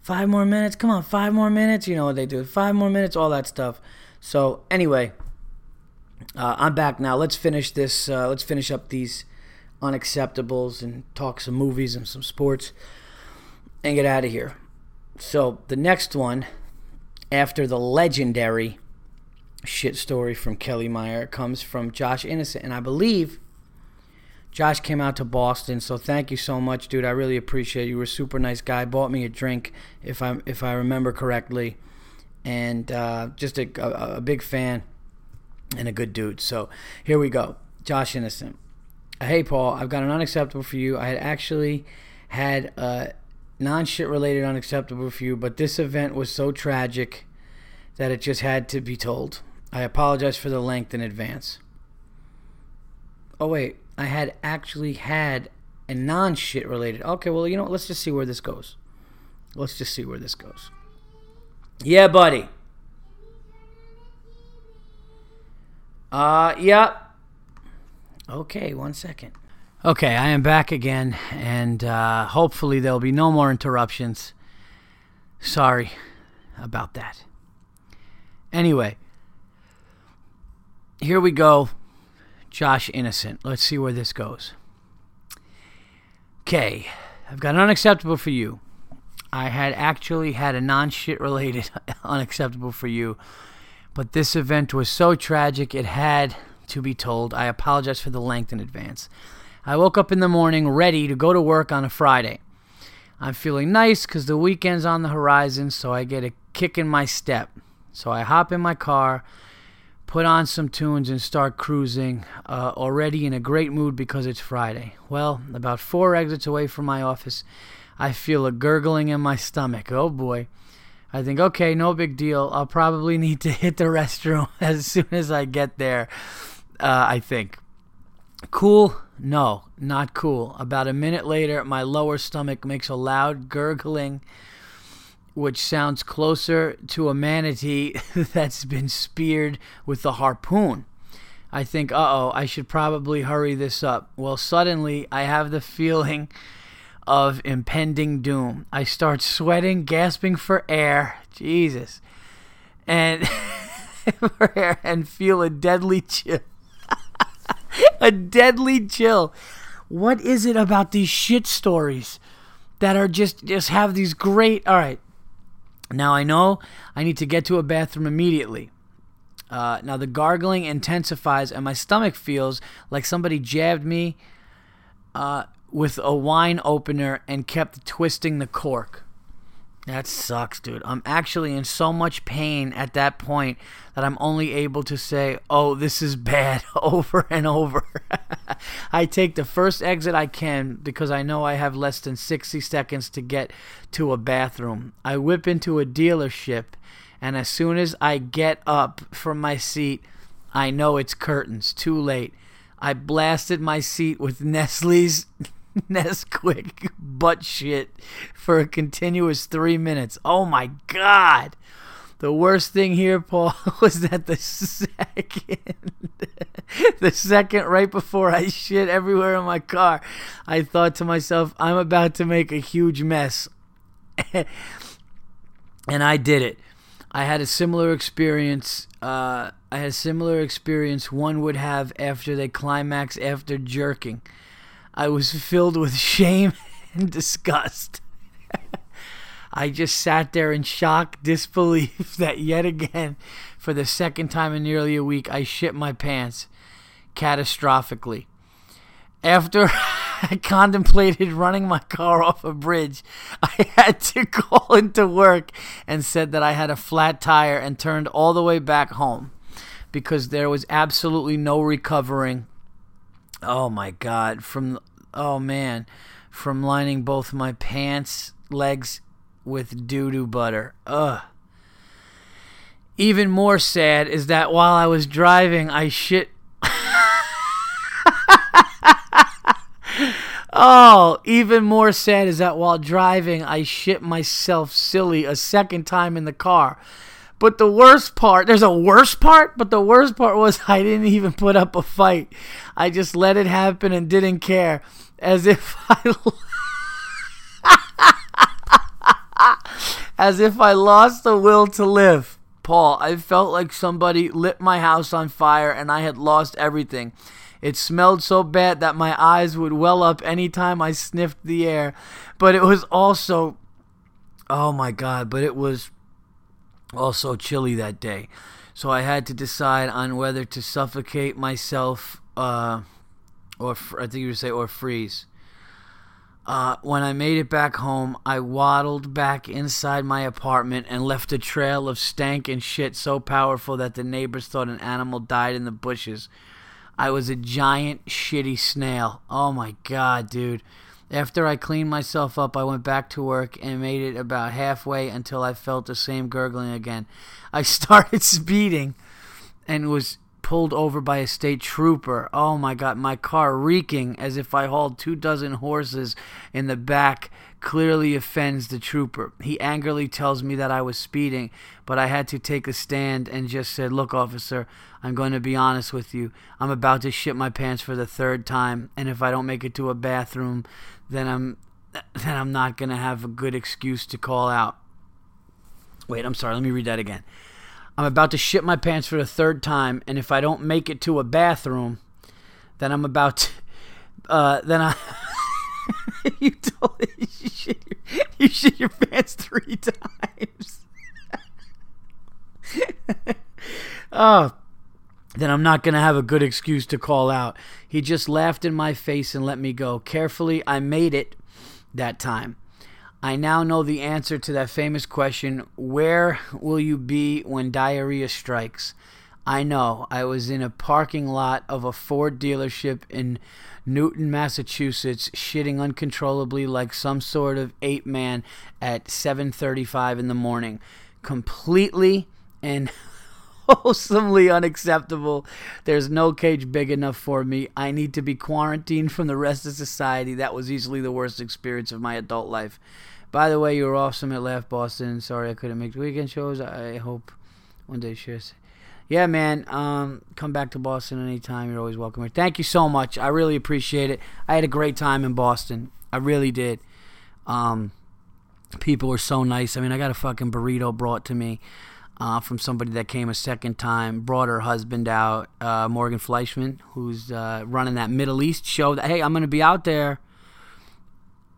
Five more minutes? Come on, five more minutes? You know what they do. Five more minutes, all that stuff. So, anyway, uh, I'm back now. Let's finish this. Uh, let's finish up these unacceptables and talk some movies and some sports and get out of here. So the next one, after the legendary shit story from Kelly Meyer, comes from Josh Innocent, and I believe Josh came out to Boston. So thank you so much, dude. I really appreciate it. You were a super nice guy. Bought me a drink, if I if I remember correctly, and uh, just a, a, a big fan and a good dude. So here we go, Josh Innocent. Hey, Paul, I've got an unacceptable for you. I had actually had a non shit related unacceptable for you, but this event was so tragic that it just had to be told. I apologize for the length in advance. Oh, wait, I had actually had a non shit related. Okay, well, you know what? Let's just see where this goes. Let's just see where this goes. Yeah, buddy. Uh, yeah. Okay, one second. Okay, I am back again, and uh, hopefully there'll be no more interruptions. Sorry about that. Anyway, here we go. Josh Innocent. Let's see where this goes. Okay, I've got an unacceptable for you. I had actually had a non shit related unacceptable for you, but this event was so tragic it had to be told. I apologize for the length in advance. I woke up in the morning ready to go to work on a Friday. I'm feeling nice because the weekend's on the horizon, so I get a kick in my step. So I hop in my car, put on some tunes, and start cruising, uh, already in a great mood because it's Friday. Well, about four exits away from my office, I feel a gurgling in my stomach. Oh boy. I think, okay, no big deal. I'll probably need to hit the restroom as soon as I get there, uh, I think. Cool? No, not cool. About a minute later, my lower stomach makes a loud gurgling, which sounds closer to a manatee that's been speared with a harpoon. I think, uh oh, I should probably hurry this up. Well, suddenly, I have the feeling of impending doom. I start sweating, gasping for air. Jesus. And and feel a deadly chill. a deadly chill. What is it about these shit stories that are just just have these great All right. Now I know I need to get to a bathroom immediately. Uh, now the gargling intensifies and my stomach feels like somebody jabbed me uh, with a wine opener and kept twisting the cork. That sucks, dude. I'm actually in so much pain at that point that I'm only able to say, oh, this is bad over and over. I take the first exit I can because I know I have less than 60 seconds to get to a bathroom. I whip into a dealership, and as soon as I get up from my seat, I know it's curtains. Too late. I blasted my seat with Nestle's Nesquik butt shit for a continuous three minutes. Oh my god. The worst thing here, Paul, was that the second, the second right before I shit everywhere in my car, I thought to myself, I'm about to make a huge mess. and I did it. I had a similar experience. Uh, I had a similar experience one would have after they climax after jerking. I was filled with shame and disgust. I just sat there in shock, disbelief that yet again, for the second time in nearly a week, I shit my pants catastrophically. After I contemplated running my car off a bridge, I had to call into work and said that I had a flat tire and turned all the way back home because there was absolutely no recovering Oh my god, from oh man, from lining both my pants legs with doo-doo butter. Ugh. Even more sad is that while I was driving, I shit Oh, even more sad is that while driving, I shit myself silly a second time in the car. But the worst part, there's a worst part, but the worst part was I didn't even put up a fight. I just let it happen and didn't care. As if I As if I lost the will to live. Paul, I felt like somebody lit my house on fire and I had lost everything. It smelled so bad that my eyes would well up anytime I sniffed the air. But it was also Oh my god, but it was also chilly that day. So I had to decide on whether to suffocate myself uh, or I think you would say or freeze. Uh, when I made it back home, I waddled back inside my apartment and left a trail of stank and shit so powerful that the neighbors thought an animal died in the bushes. I was a giant shitty snail. Oh my god, dude. After I cleaned myself up, I went back to work and made it about halfway until I felt the same gurgling again. I started speeding and was pulled over by a state trooper. Oh my god, my car reeking as if I hauled two dozen horses in the back clearly offends the trooper. He angrily tells me that I was speeding, but I had to take a stand and just said, Look, officer, I'm going to be honest with you. I'm about to shit my pants for the third time, and if I don't make it to a bathroom, then I'm then I'm not gonna have a good excuse to call out. Wait, I'm sorry. Let me read that again. I'm about to shit my pants for the third time, and if I don't make it to a bathroom, then I'm about to, uh, then I. you you shit, your, you shit your pants three times. oh, then I'm not going to have a good excuse to call out. He just laughed in my face and let me go. Carefully, I made it that time. I now know the answer to that famous question where will you be when diarrhea strikes? I know. I was in a parking lot of a Ford dealership in Newton, Massachusetts, shitting uncontrollably like some sort of ape man at 7:35 in the morning. Completely and wholesomely unacceptable. There's no cage big enough for me. I need to be quarantined from the rest of society. That was easily the worst experience of my adult life. By the way, you were awesome at Laugh Boston. Sorry I couldn't make the weekend shows. I hope one day sure. Yeah, man. Um, come back to Boston anytime. You're always welcome here. Thank you so much. I really appreciate it. I had a great time in Boston. I really did. Um, people were so nice. I mean, I got a fucking burrito brought to me uh, from somebody that came a second time. Brought her husband out, uh, Morgan Fleischman, who's uh, running that Middle East show. That hey, I'm going to be out there.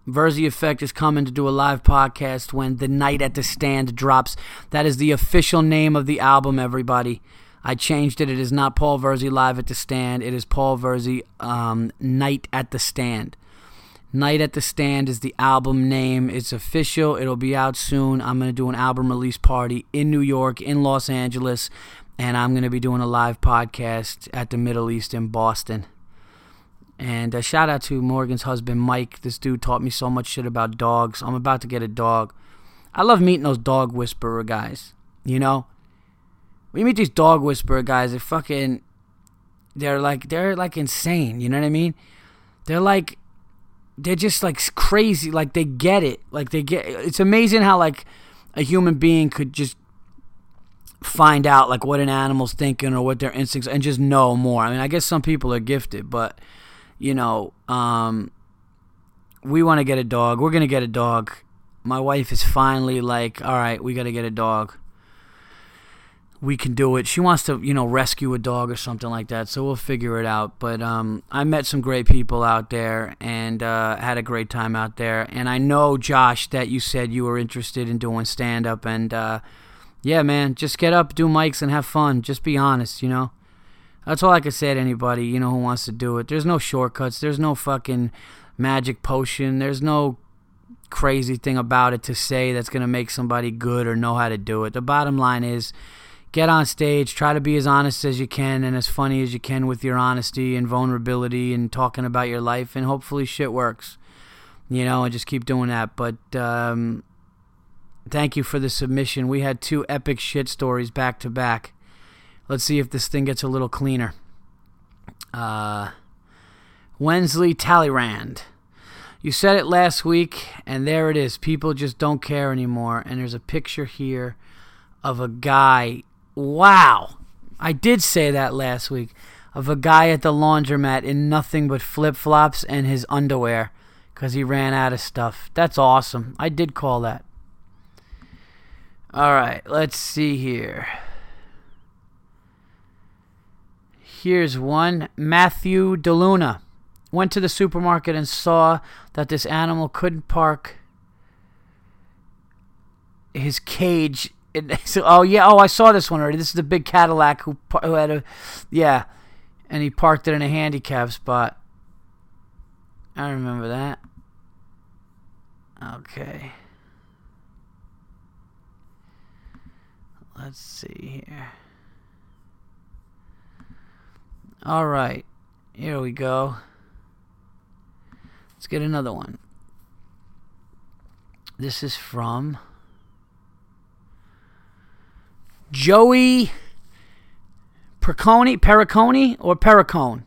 Verzi Effect is coming to do a live podcast when The Night at the Stand drops. That is the official name of the album, everybody. I changed it. It is not Paul Verzi Live at the Stand. It is Paul Verzi um, Night at the Stand. Night at the Stand is the album name. It's official. It'll be out soon. I'm going to do an album release party in New York, in Los Angeles, and I'm going to be doing a live podcast at the Middle East in Boston. And a shout out to Morgan's husband, Mike. This dude taught me so much shit about dogs. I'm about to get a dog. I love meeting those dog whisperer guys. You know? You meet these dog whisperer guys, they're fucking. They're like, they're like insane. You know what I mean? They're like, they're just like crazy. Like they get it. Like they get. It's amazing how like a human being could just find out like what an animal's thinking or what their instincts and just know more. I mean, I guess some people are gifted, but you know, um, we want to get a dog. We're gonna get a dog. My wife is finally like, all right, we got to get a dog. We can do it. She wants to, you know, rescue a dog or something like that. So we'll figure it out. But um, I met some great people out there and uh, had a great time out there. And I know, Josh, that you said you were interested in doing stand up. And uh, yeah, man, just get up, do mics, and have fun. Just be honest, you know. That's all I can say to anybody, you know, who wants to do it. There's no shortcuts. There's no fucking magic potion. There's no crazy thing about it to say that's going to make somebody good or know how to do it. The bottom line is get on stage, try to be as honest as you can and as funny as you can with your honesty and vulnerability and talking about your life, and hopefully shit works. You know, and just keep doing that. But um, thank you for the submission. We had two epic shit stories back to back. Let's see if this thing gets a little cleaner. Uh, Wensley Talleyrand. You said it last week, and there it is. People just don't care anymore. And there's a picture here of a guy. Wow. I did say that last week. Of a guy at the laundromat in nothing but flip flops and his underwear because he ran out of stuff. That's awesome. I did call that. All right, let's see here. Here's one Matthew DeLuna. Went to the supermarket and saw that this animal couldn't park his cage. In, so, oh, yeah. Oh, I saw this one already. This is the big Cadillac who, who had a. Yeah. And he parked it in a handicap spot. I remember that. Okay. Let's see here. All right. Here we go. Let's get another one. This is from Joey Perconi, Periconi, or Pericone.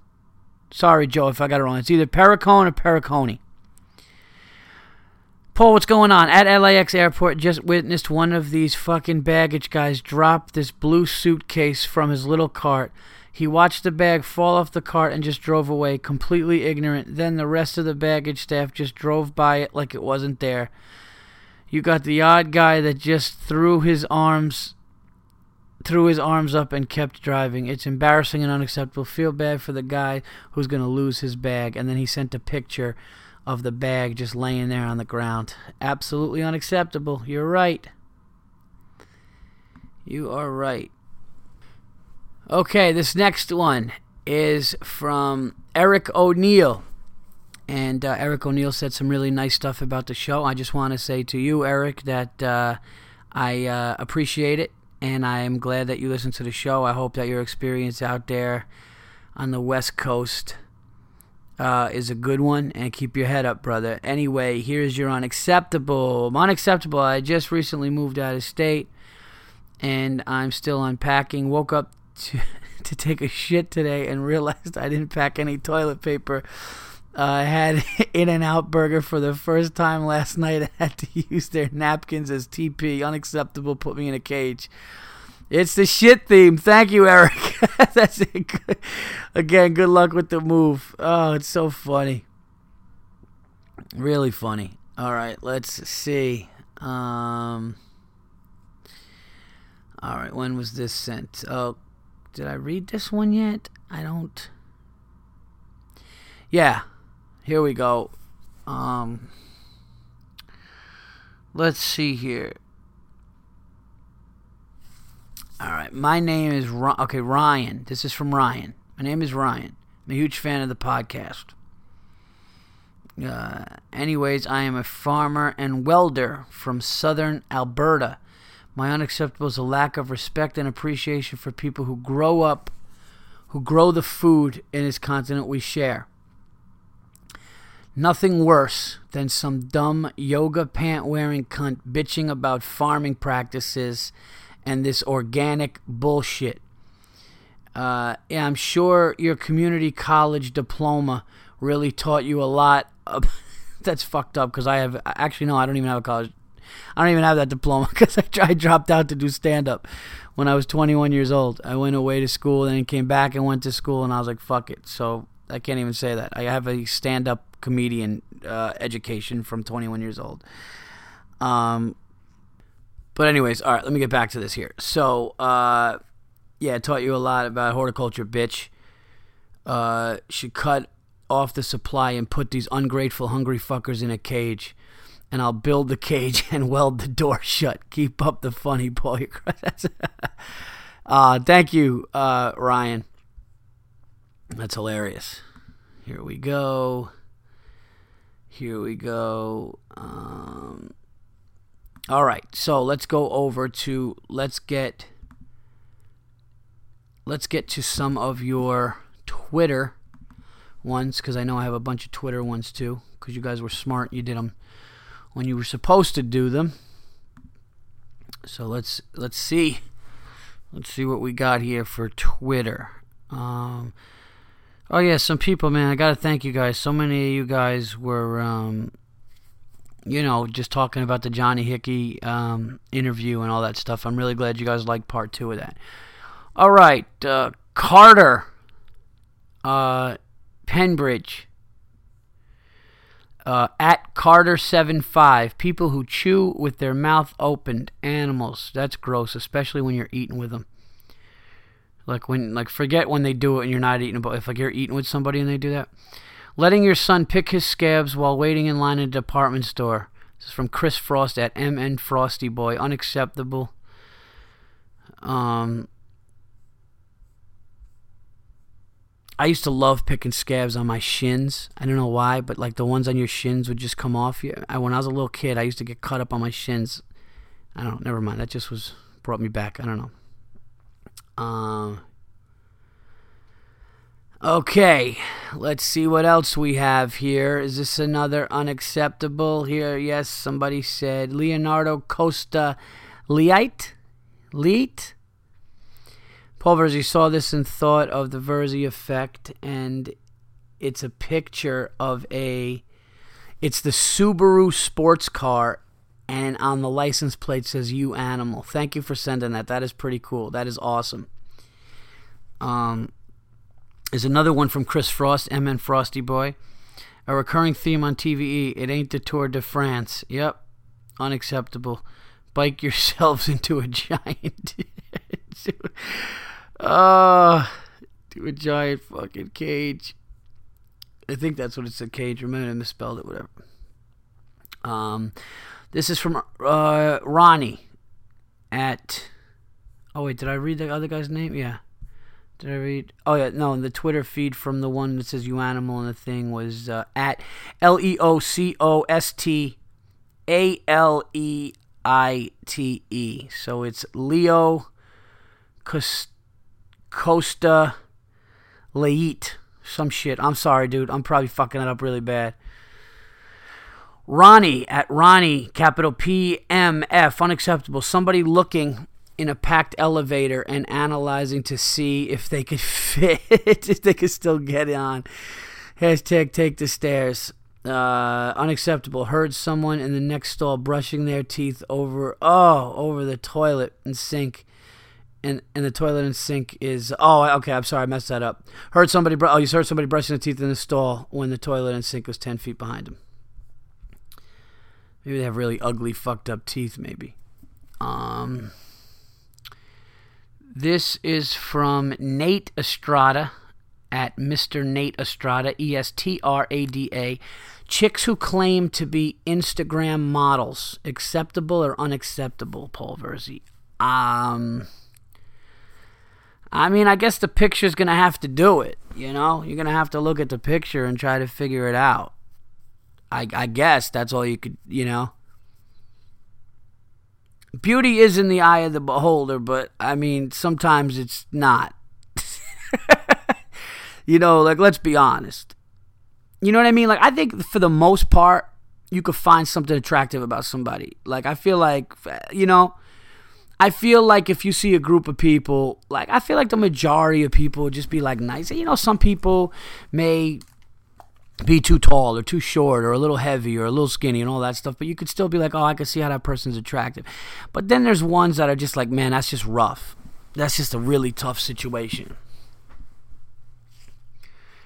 Sorry, Joe, if I got it wrong. It's either Pericone or Periconi. Paul, what's going on? At LAX airport, just witnessed one of these fucking baggage guys drop this blue suitcase from his little cart. He watched the bag fall off the cart and just drove away, completely ignorant. Then the rest of the baggage staff just drove by it like it wasn't there. You got the odd guy that just threw his arms threw his arms up and kept driving. It's embarrassing and unacceptable. Feel bad for the guy who's going to lose his bag. And then he sent a picture of the bag just laying there on the ground. Absolutely unacceptable. You're right. You are right. Okay, this next one is from Eric O'Neill. And uh, Eric O'Neill said some really nice stuff about the show. I just want to say to you, Eric, that uh, I uh, appreciate it, and I am glad that you listen to the show. I hope that your experience out there on the West Coast uh, is a good one, and keep your head up, brother. Anyway, here's your unacceptable. Unacceptable. I just recently moved out of state, and I'm still unpacking. Woke up to, to take a shit today and realized I didn't pack any toilet paper. Uh, I had In and Out Burger for the first time last night. I had to use their napkins as TP. Unacceptable. Put me in a cage. It's the shit theme. Thank you, Eric. That's it. Again, good luck with the move. Oh, it's so funny. Really funny. All right, let's see. Um, all right, when was this sent? Oh, did I read this one yet? I don't. Yeah, here we go. Um, let's see here. All right, my name is Ron- okay Ryan. This is from Ryan. My name is Ryan. I'm a huge fan of the podcast. Uh, anyways, I am a farmer and welder from southern Alberta. My unacceptable is a lack of respect and appreciation for people who grow up, who grow the food in this continent we share. Nothing worse than some dumb yoga pant wearing cunt bitching about farming practices and this organic bullshit. Uh, yeah, I'm sure your community college diploma really taught you a lot. Of, that's fucked up because I have actually no, I don't even have a college. I don't even have that diploma because I, I dropped out to do stand up when I was 21 years old. I went away to school and then came back and went to school and I was like, fuck it. So I can't even say that. I have a stand up comedian uh, education from 21 years old. Um, but anyways, all right, let me get back to this here. So, uh, yeah, I taught you a lot about horticulture, bitch. Uh, should cut off the supply and put these ungrateful, hungry fuckers in a cage. And I'll build the cage and weld the door shut. Keep up the funny, Paul. uh, thank you, uh, Ryan. That's hilarious. Here we go. Here we go. Um, all right, so let's go over to let's get let's get to some of your Twitter ones because I know I have a bunch of Twitter ones too because you guys were smart. You did them when you were supposed to do them. So let's let's see let's see what we got here for Twitter. Um, oh yeah, some people, man. I gotta thank you guys. So many of you guys were. Um, you know, just talking about the Johnny Hickey um, interview and all that stuff. I'm really glad you guys liked part two of that. All right, uh, Carter, uh, Penbridge, uh, at Carter75. People who chew with their mouth opened. Animals. That's gross, especially when you're eating with them. Like when, like forget when they do it and you're not eating, but if like you're eating with somebody and they do that. Letting your son pick his scabs while waiting in line at a department store. This is from Chris Frost at MN Frosty Boy. Unacceptable. Um, I used to love picking scabs on my shins. I don't know why, but like the ones on your shins would just come off. I, when I was a little kid, I used to get cut up on my shins. I don't know. Never mind. That just was brought me back. I don't know. Um. Okay, let's see what else we have here. Is this another unacceptable here? Yes, somebody said Leonardo Costa Leite? Leite? Paul Verzi saw this and thought of the Verzi effect, and it's a picture of a. It's the Subaru sports car, and on the license plate says "You Animal." Thank you for sending that. That is pretty cool. That is awesome. Um, is another one from Chris Frost, MN Frosty Boy. A recurring theme on TVE. It ain't the Tour de France. Yep. Unacceptable. Bike yourselves into a giant. uh, to a giant fucking cage. I think that's what it's a cage. Remember, I misspelled it, whatever. Um, this is from uh, Ronnie at. Oh, wait, did I read the other guy's name? Yeah. Did I read? Oh yeah, no. The Twitter feed from the one that says "you animal" and the thing was uh, at L E O C O S T A L E I T E. So it's Leo Costa Lait. Some shit. I'm sorry, dude. I'm probably fucking it up really bad. Ronnie at Ronnie, capital P M F, unacceptable. Somebody looking in a packed elevator and analyzing to see if they could fit, if they could still get on. Hashtag take the stairs. Uh, unacceptable. Heard someone in the next stall brushing their teeth over, oh, over the toilet and sink. And, and the toilet and sink is oh okay I'm sorry I messed that up. Heard somebody oh you heard somebody brushing their teeth in the stall when the toilet and sink was ten feet behind them. Maybe they have really ugly fucked up teeth. Maybe. Um. This is from Nate Estrada at Mr. Nate Estrada, E S T R A D A. Chicks who claim to be Instagram models, acceptable or unacceptable, Paul Virzi? Um, I mean, I guess the picture's going to have to do it, you know? You're going to have to look at the picture and try to figure it out. I, I guess that's all you could, you know? beauty is in the eye of the beholder, but I mean, sometimes it's not. you know, like, let's be honest. You know what I mean? Like, I think for the most part, you could find something attractive about somebody. Like, I feel like, you know, I feel like if you see a group of people, like, I feel like the majority of people just be like nice. You know, some people may be too tall or too short or a little heavy or a little skinny and all that stuff, but you could still be like, oh, I can see how that person's attractive. But then there's ones that are just like, man, that's just rough. That's just a really tough situation.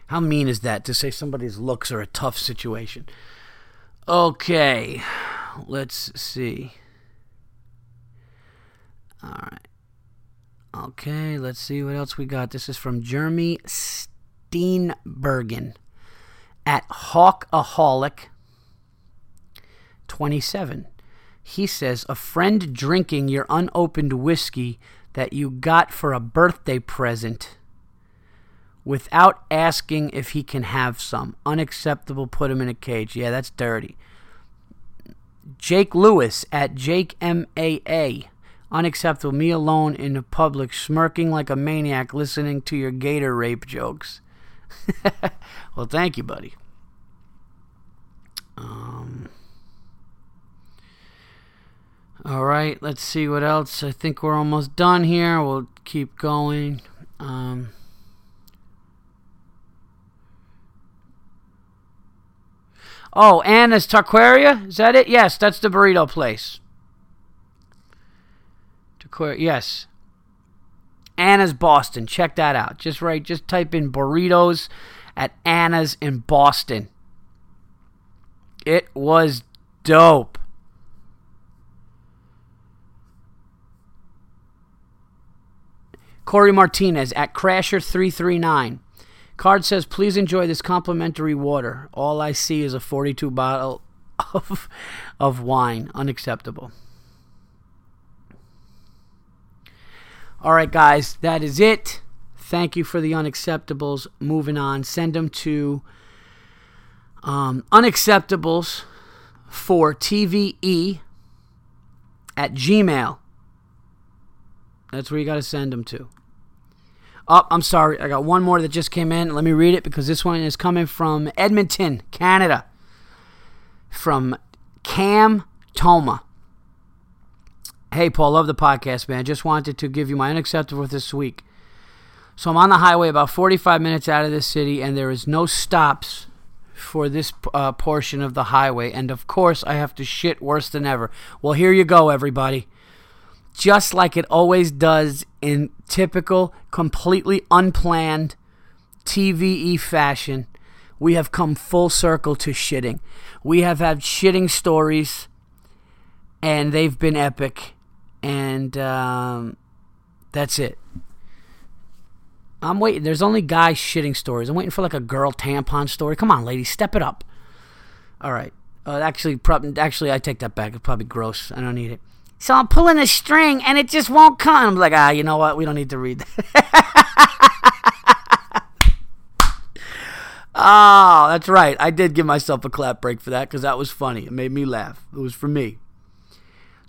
How mean is that to say somebody's looks are a tough situation? Okay, let's see. All right. Okay, let's see what else we got. This is from Jeremy Steenbergen at Hawkaholic 27. He says, A friend drinking your unopened whiskey that you got for a birthday present without asking if he can have some. Unacceptable, put him in a cage. Yeah, that's dirty. Jake Lewis at Jake MAA. Unacceptable. Me alone in the public, smirking like a maniac, listening to your gator rape jokes. well, thank you, buddy. Um, all right, let's see what else. I think we're almost done here. We'll keep going. Um, oh, Anna's Taqueria? Is that it? Yes, that's the burrito place. Taqueria, yes. Anna's Boston. Check that out. Just right, just type in burritos at Anna's in Boston. It was dope. Corey Martinez at Crasher339. Card says, please enjoy this complimentary water. All I see is a 42 bottle of, of wine. Unacceptable. All right, guys, that is it. Thank you for the unacceptables. Moving on. Send them to um, unacceptables for TVE at Gmail. That's where you got to send them to. Oh, I'm sorry. I got one more that just came in. Let me read it because this one is coming from Edmonton, Canada. From Cam Toma. Hey, Paul, love the podcast, man. Just wanted to give you my unacceptable this week. So I'm on the highway about 45 minutes out of this city, and there is no stops for this uh, portion of the highway. And of course, I have to shit worse than ever. Well, here you go, everybody. Just like it always does in typical, completely unplanned TVE fashion, we have come full circle to shitting. We have had shitting stories, and they've been epic and um, that's it. I'm waiting. There's only guy shitting stories. I'm waiting for like a girl tampon story. Come on, ladies, step it up. All right. Uh, actually, actually, I take that back. It's probably gross. I don't need it. So I'm pulling a string and it just won't come. I'm like, ah, you know what? We don't need to read that. oh, that's right. I did give myself a clap break for that because that was funny. It made me laugh. It was for me.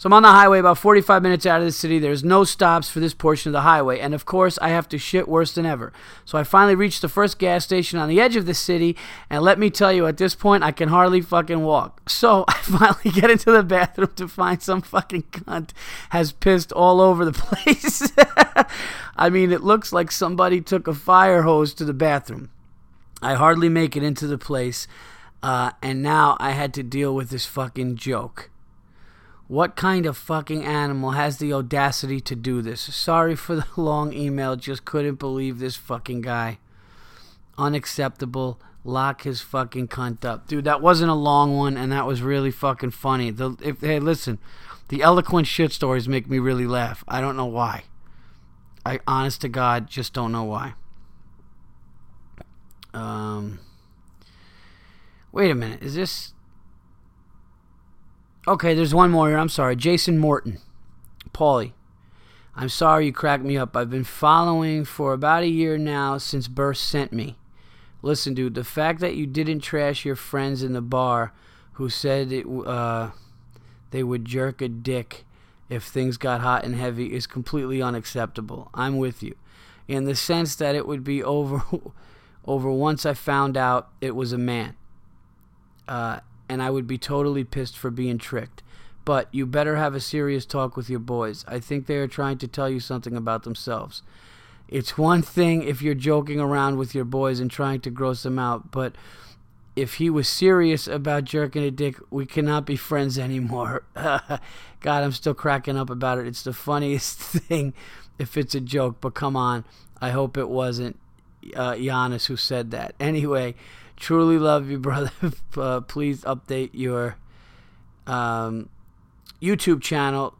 So I'm on the highway about 45 minutes out of the city. There's no stops for this portion of the highway. And of course, I have to shit worse than ever. So I finally reached the first gas station on the edge of the city. And let me tell you, at this point, I can hardly fucking walk. So I finally get into the bathroom to find some fucking cunt has pissed all over the place. I mean, it looks like somebody took a fire hose to the bathroom. I hardly make it into the place. Uh, and now I had to deal with this fucking joke. What kind of fucking animal has the audacity to do this? Sorry for the long email, just couldn't believe this fucking guy. Unacceptable. Lock his fucking cunt up. Dude, that wasn't a long one and that was really fucking funny. The if hey listen, the eloquent shit stories make me really laugh. I don't know why. I honest to God just don't know why. Um Wait a minute. Is this Okay, there's one more here. I'm sorry. Jason Morton. Paulie. I'm sorry you cracked me up. I've been following for about a year now since Burst sent me. Listen, dude, the fact that you didn't trash your friends in the bar who said it, uh, they would jerk a dick if things got hot and heavy is completely unacceptable. I'm with you. In the sense that it would be over over once I found out it was a man. Uh, and I would be totally pissed for being tricked. But you better have a serious talk with your boys. I think they are trying to tell you something about themselves. It's one thing if you're joking around with your boys and trying to gross them out, but if he was serious about jerking a dick, we cannot be friends anymore. God, I'm still cracking up about it. It's the funniest thing if it's a joke, but come on. I hope it wasn't uh, Yannis who said that. Anyway, Truly love you, brother. uh, please update your um, YouTube channel,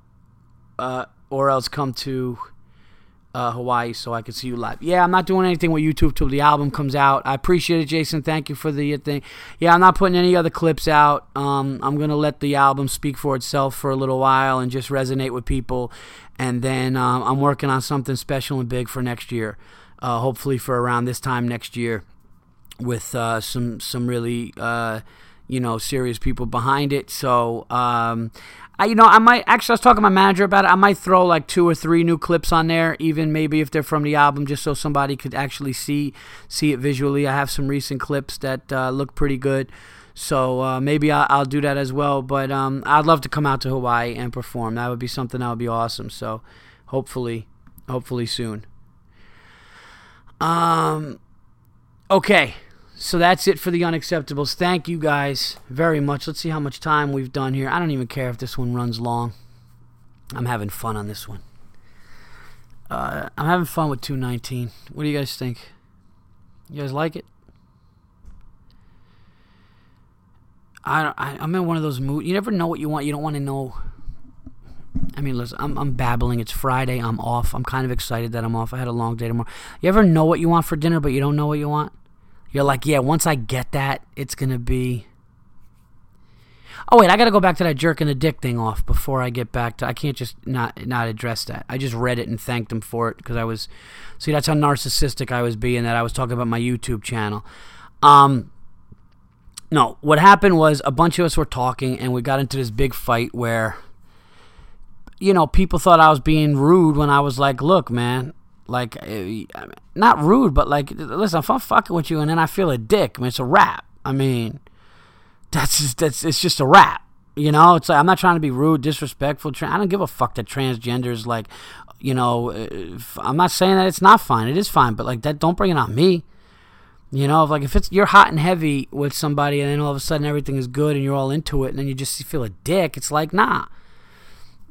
uh, or else come to uh, Hawaii so I can see you live. Yeah, I'm not doing anything with YouTube till the album comes out. I appreciate it, Jason. Thank you for the thing. Yeah, I'm not putting any other clips out. Um, I'm gonna let the album speak for itself for a little while and just resonate with people, and then um, I'm working on something special and big for next year. Uh, hopefully for around this time next year with uh, some some really uh, you know serious people behind it. So um, I you know I might actually I was talking to my manager about it. I might throw like two or three new clips on there, even maybe if they're from the album, just so somebody could actually see see it visually. I have some recent clips that uh, look pretty good. So uh, maybe I'll, I'll, do that as well. But um, I'd love to come out to Hawaii and perform. That would be something that would be awesome. So hopefully, hopefully soon. Um, okay. So that's it for the unacceptables. Thank you guys very much. Let's see how much time we've done here. I don't even care if this one runs long. I'm having fun on this one. Uh, I'm having fun with 219. What do you guys think? You guys like it? I, I I'm in one of those moods. You never know what you want. You don't want to know. I mean, listen, I'm I'm babbling. It's Friday. I'm off. I'm kind of excited that I'm off. I had a long day tomorrow. You ever know what you want for dinner, but you don't know what you want? You're like, yeah, once I get that, it's going to be. Oh wait, I got to go back to that jerking the dick thing off before I get back to. I can't just not not address that. I just read it and thanked him for it because I was. See, that's how narcissistic I was being. That I was talking about my YouTube channel. Um. No, what happened was a bunch of us were talking and we got into this big fight where. You know, people thought I was being rude when I was like, "Look, man, like, eh, not rude, but like, listen, if I'm fucking with you and then I feel a dick, I mean, it's a rap. I mean, that's just, that's it's just a rap. You know, it's like I'm not trying to be rude, disrespectful. I don't give a fuck that transgenders like, you know, eh, I'm not saying that it's not fine. It is fine, but like that, don't bring it on me. You know, like if it's you're hot and heavy with somebody, and then all of a sudden everything is good and you're all into it, and then you just feel a dick. It's like nah.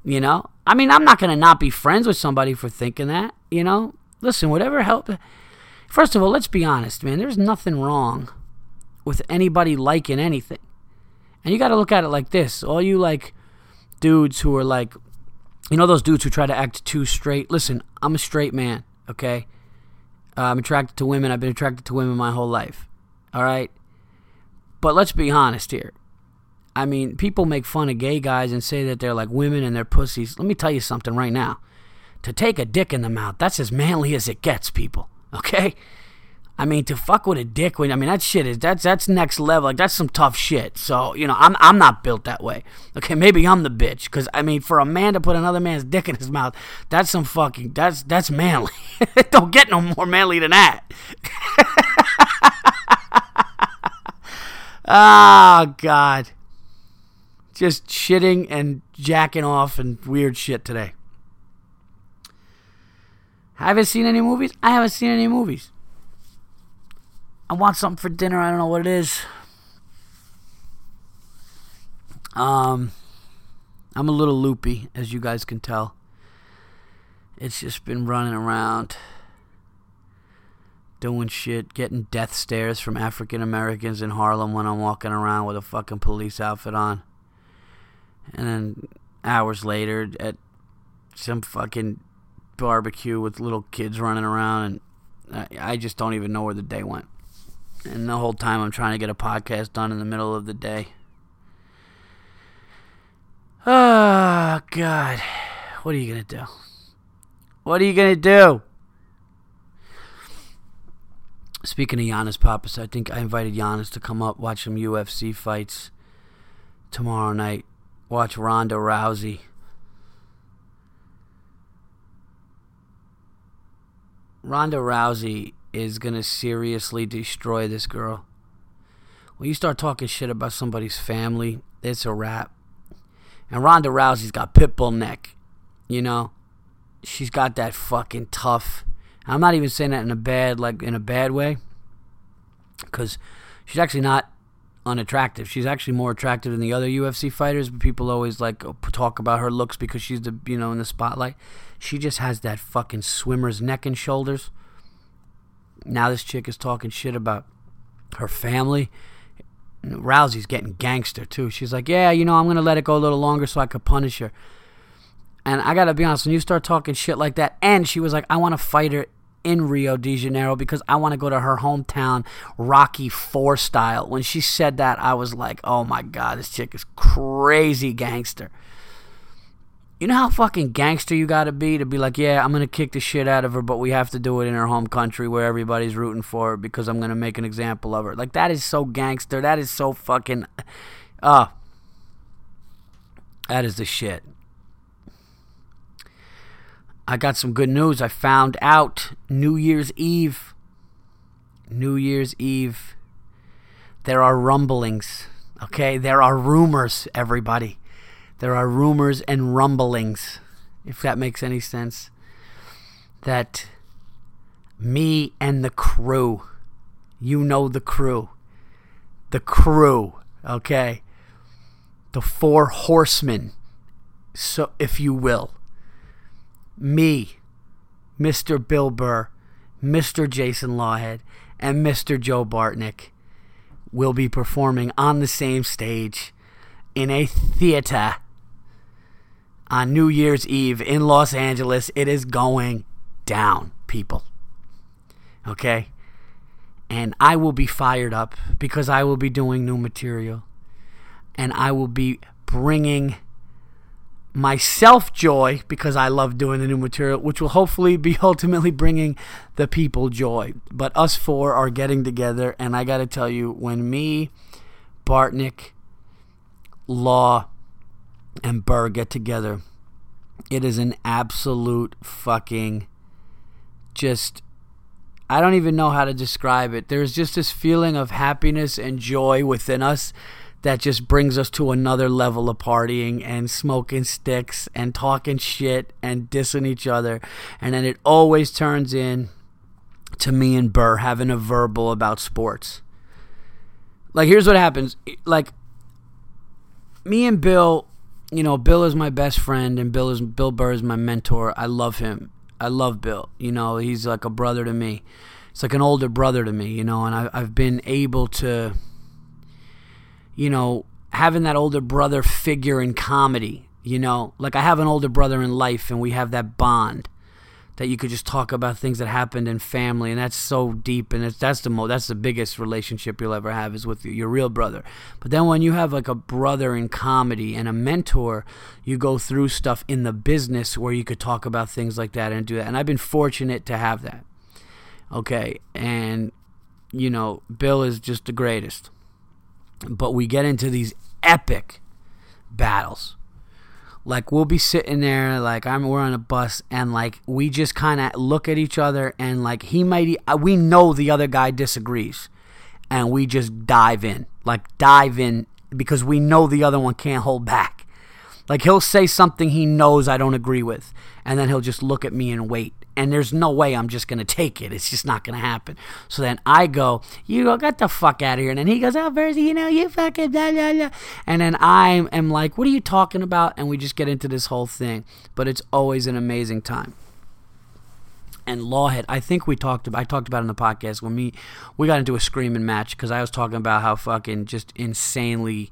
You know, I mean, I'm not gonna not be friends with somebody for thinking that. You know, listen, whatever help. First of all, let's be honest, man. There's nothing wrong with anybody liking anything, and you got to look at it like this. All you like dudes who are like, you know, those dudes who try to act too straight. Listen, I'm a straight man. Okay, uh, I'm attracted to women. I've been attracted to women my whole life. All right, but let's be honest here. I mean, people make fun of gay guys and say that they're like women and they're pussies. Let me tell you something right now. To take a dick in the mouth, that's as manly as it gets, people. Okay? I mean, to fuck with a dick when I mean that shit is that's that's next level. Like that's some tough shit. So you know, I'm I'm not built that way. Okay, maybe I'm the bitch because I mean, for a man to put another man's dick in his mouth, that's some fucking that's that's manly. Don't get no more manly than that. oh God, just shitting and jacking off and weird shit today. Haven't seen any movies. I haven't seen any movies. I want something for dinner. I don't know what it is. Um, I'm a little loopy, as you guys can tell. It's just been running around, doing shit, getting death stares from African Americans in Harlem when I'm walking around with a fucking police outfit on. And then hours later, at some fucking barbecue with little kids running around, and I, I just don't even know where the day went. And the whole time I'm trying to get a podcast done in the middle of the day. Oh, God. What are you going to do? What are you going to do? Speaking of Yannis Pappas, I think I invited Yannis to come up, watch some UFC fights tomorrow night. Watch Ronda Rousey. Ronda Rousey is going to seriously destroy this girl. When you start talking shit about somebody's family, it's a wrap. And Ronda Rousey's got pitbull neck. You know? She's got that fucking tough. I'm not even saying that in a bad like in a bad way cuz she's actually not unattractive. She's actually more attractive than the other UFC fighters, but people always like talk about her looks because she's the, you know, in the spotlight. She just has that fucking swimmer's neck and shoulders. Now this chick is talking shit about her family. Rousey's getting gangster too. She's like, "Yeah, you know, I'm gonna let it go a little longer so I could punish her." And I gotta be honest, when you start talking shit like that, and she was like, "I want to fight her in Rio de Janeiro because I want to go to her hometown, Rocky Four style." When she said that, I was like, "Oh my god, this chick is crazy gangster." You know how fucking gangster you gotta be to be like, yeah, I'm gonna kick the shit out of her, but we have to do it in her home country where everybody's rooting for her because I'm gonna make an example of her. Like that is so gangster. That is so fucking, uh, that is the shit. I got some good news. I found out New Year's Eve. New Year's Eve. There are rumblings. Okay, there are rumors, everybody there are rumors and rumblings, if that makes any sense, that me and the crew, you know the crew, the crew, okay, the four horsemen, so if you will, me, Mr. Bill Burr, Mr. Jason Lawhead, and Mr. Joe Bartnick will be performing on the same stage in a theater on New Year's Eve in Los Angeles. It is going down, people. Okay? And I will be fired up because I will be doing new material. And I will be bringing myself joy because I love doing the new material, which will hopefully be ultimately bringing the people joy. But us four are getting together, and I got to tell you, when me, Bartnick, Law, and Burr get together, it is an absolute fucking just I don't even know how to describe it. There's just this feeling of happiness and joy within us that just brings us to another level of partying and smoking sticks and talking shit and dissing each other. And then it always turns in to me and Burr having a verbal about sports. Like, here's what happens. Like, me and Bill you know, Bill is my best friend, and Bill is Bill Burr is my mentor. I love him. I love Bill. You know, he's like a brother to me. It's like an older brother to me. You know, and I, I've been able to, you know, having that older brother figure in comedy. You know, like I have an older brother in life, and we have that bond that you could just talk about things that happened in family, and that's so deep, and that's the mo- that's the biggest relationship you'll ever have is with your real brother. But then when you have like a brother in comedy and a mentor, you go through stuff in the business where you could talk about things like that and do that. And I've been fortunate to have that. Okay, and you know, Bill is just the greatest. But we get into these epic battles. Like we'll be sitting there, like I'm we're on a bus, and like we just kind of look at each other, and like he might, uh, we know the other guy disagrees, and we just dive in, like dive in because we know the other one can't hold back. Like he'll say something he knows I don't agree with, and then he'll just look at me and wait. And there's no way I'm just gonna take it. It's just not gonna happen. So then I go, you go, get the fuck out of here. And then he goes, oh, Virzi, you know, you fucking blah blah blah. And then I am like, what are you talking about? And we just get into this whole thing. But it's always an amazing time and Lawhead. I think we talked about I talked about in the podcast when we we got into a screaming match because I was talking about how fucking just insanely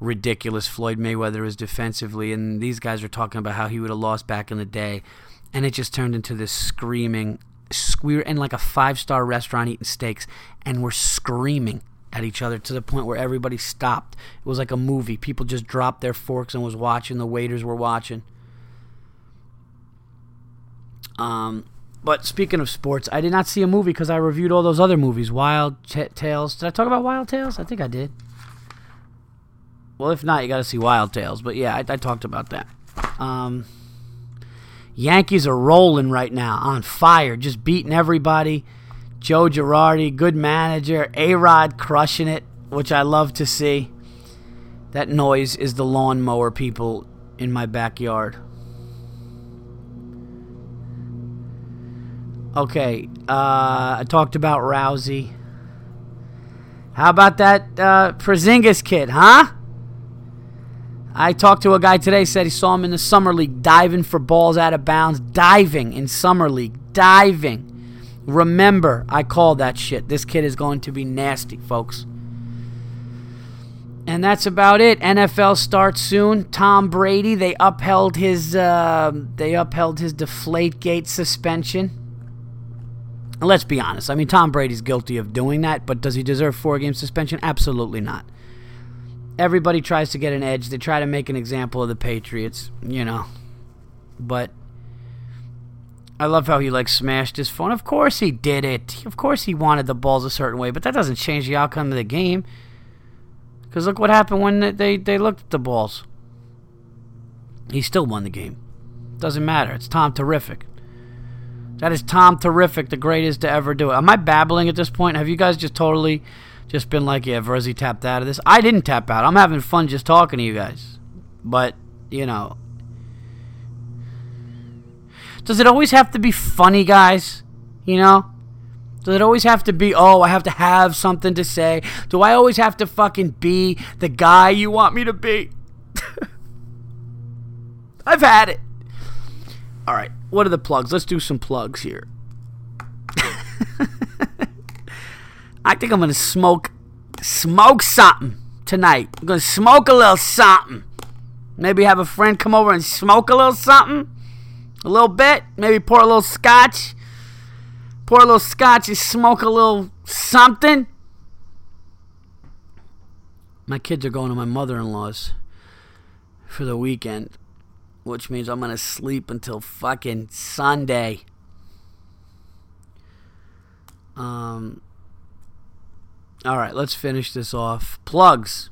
ridiculous Floyd Mayweather is defensively, and these guys are talking about how he would have lost back in the day, and it just turned into this screaming. We're in like a five star restaurant eating steaks, and we're screaming at each other to the point where everybody stopped. It was like a movie. People just dropped their forks and was watching. The waiters were watching. Um, but speaking of sports, I did not see a movie because I reviewed all those other movies. Wild Ch- Tales. Did I talk about Wild Tales? I think I did. Well, if not, you got to see Wild Tales. But yeah, I, I talked about that. Um, Yankees are rolling right now, on fire, just beating everybody. Joe Girardi, good manager. A Rod crushing it, which I love to see. That noise is the lawnmower people in my backyard. Okay, uh, I talked about Rousey. How about that uh, Porzingis kid, huh? I talked to a guy today, said he saw him in the Summer League diving for balls out of bounds. Diving in Summer League. Diving. Remember, I called that shit. This kid is going to be nasty, folks. And that's about it. NFL starts soon. Tom Brady, they upheld his uh, they upheld his Deflategate suspension. Let's be honest. I mean, Tom Brady's guilty of doing that, but does he deserve four game suspension? Absolutely not. Everybody tries to get an edge. They try to make an example of the Patriots, you know. But I love how he like smashed his phone. Of course he did it. Of course he wanted the balls a certain way, but that doesn't change the outcome of the game. Because look what happened when they, they looked at the balls. He still won the game. Doesn't matter. It's Tom Terrific. That is Tom Terrific, the greatest to ever do it. Am I babbling at this point? Have you guys just totally just been like, yeah, Virzi tapped out of this? I didn't tap out. I'm having fun just talking to you guys. But, you know. Does it always have to be funny, guys? You know? Does it always have to be, oh, I have to have something to say? Do I always have to fucking be the guy you want me to be? I've had it. All right, what are the plugs? Let's do some plugs here. I think I'm gonna smoke, smoke something tonight. I'm gonna smoke a little something. Maybe have a friend come over and smoke a little something, a little bit. Maybe pour a little scotch. Pour a little scotch and smoke a little something. My kids are going to my mother-in-law's for the weekend which means I'm going to sleep until fucking Sunday. Um, all right, let's finish this off. Plugs.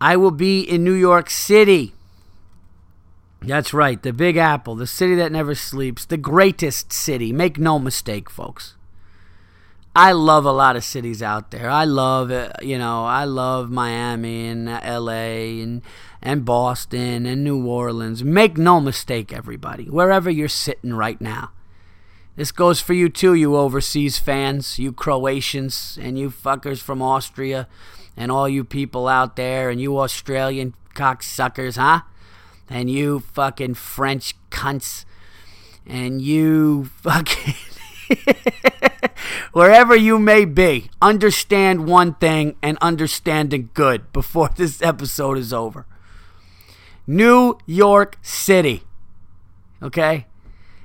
I will be in New York City. That's right, the Big Apple, the city that never sleeps, the greatest city. Make no mistake, folks. I love a lot of cities out there. I love, uh, you know, I love Miami and LA and and Boston and New Orleans. Make no mistake, everybody, wherever you're sitting right now. This goes for you too, you overseas fans, you Croatians, and you fuckers from Austria, and all you people out there, and you Australian cocksuckers, huh? And you fucking French cunts, and you fucking. wherever you may be, understand one thing and understand it good before this episode is over. New York City. Okay?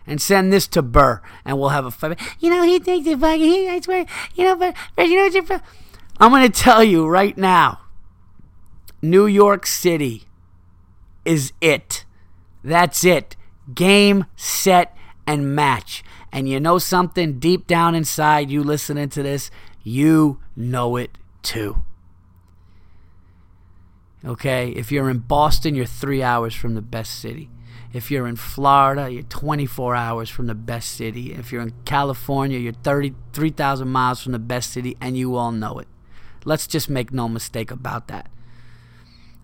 And send this to Burr, and we'll have a fight. You know, he thinks it fucking, he, I swear, you know, but, but you know what you're. I'm going to tell you right now New York City is it. That's it. Game, set, and match. And you know something? Deep down inside, you listening to this, you know it too. Okay? If you're in Boston, you're three hours from the best city. If you're in Florida, you're 24 hours from the best city. If you're in California, you're 33,000 miles from the best city, and you all know it. Let's just make no mistake about that.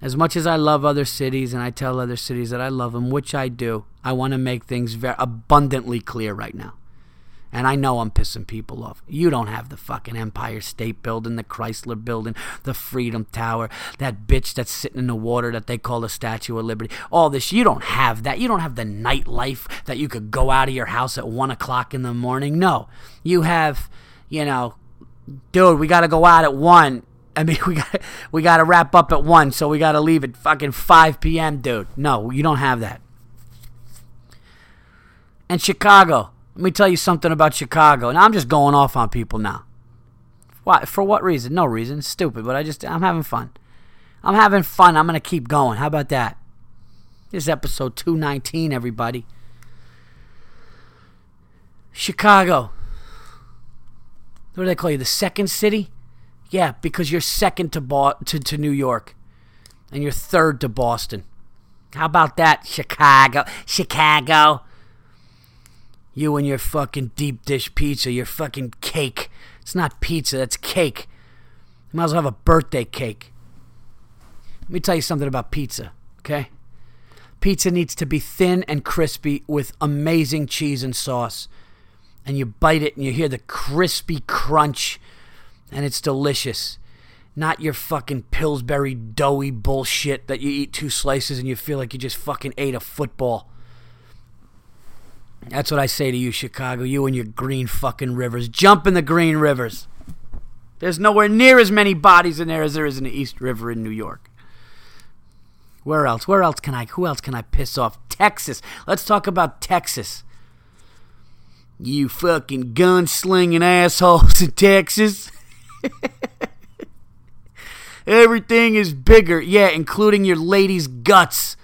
As much as I love other cities and I tell other cities that I love them, which I do, I want to make things very abundantly clear right now. And I know I'm pissing people off. You don't have the fucking Empire State Building, the Chrysler Building, the Freedom Tower, that bitch that's sitting in the water that they call the Statue of Liberty. All this, you don't have that. You don't have the nightlife that you could go out of your house at one o'clock in the morning. No. You have, you know, dude, we got to go out at one. I mean, we got we got to wrap up at one, so we got to leave at fucking five p.m., dude. No, you don't have that. And Chicago, let me tell you something about Chicago. Now I'm just going off on people now. Why? For what reason? No reason. Stupid, but I just I'm having fun. I'm having fun. I'm gonna keep going. How about that? This is episode 219, everybody. Chicago. What do they call you? The second city? Yeah, because you're second to, Bo- to, to New York. And you're third to Boston. How about that, Chicago? Chicago. You and your fucking deep dish pizza, your fucking cake. It's not pizza, that's cake. You might as well have a birthday cake. Let me tell you something about pizza, okay? Pizza needs to be thin and crispy with amazing cheese and sauce. And you bite it and you hear the crispy crunch, and it's delicious. Not your fucking Pillsbury doughy bullshit that you eat two slices and you feel like you just fucking ate a football. That's what I say to you, Chicago. You and your green fucking rivers. Jump in the green rivers. There's nowhere near as many bodies in there as there is in the East River in New York. Where else? Where else can I? Who else can I piss off? Texas. Let's talk about Texas. You fucking gunslinging assholes in Texas. Everything is bigger. Yeah, including your lady's guts.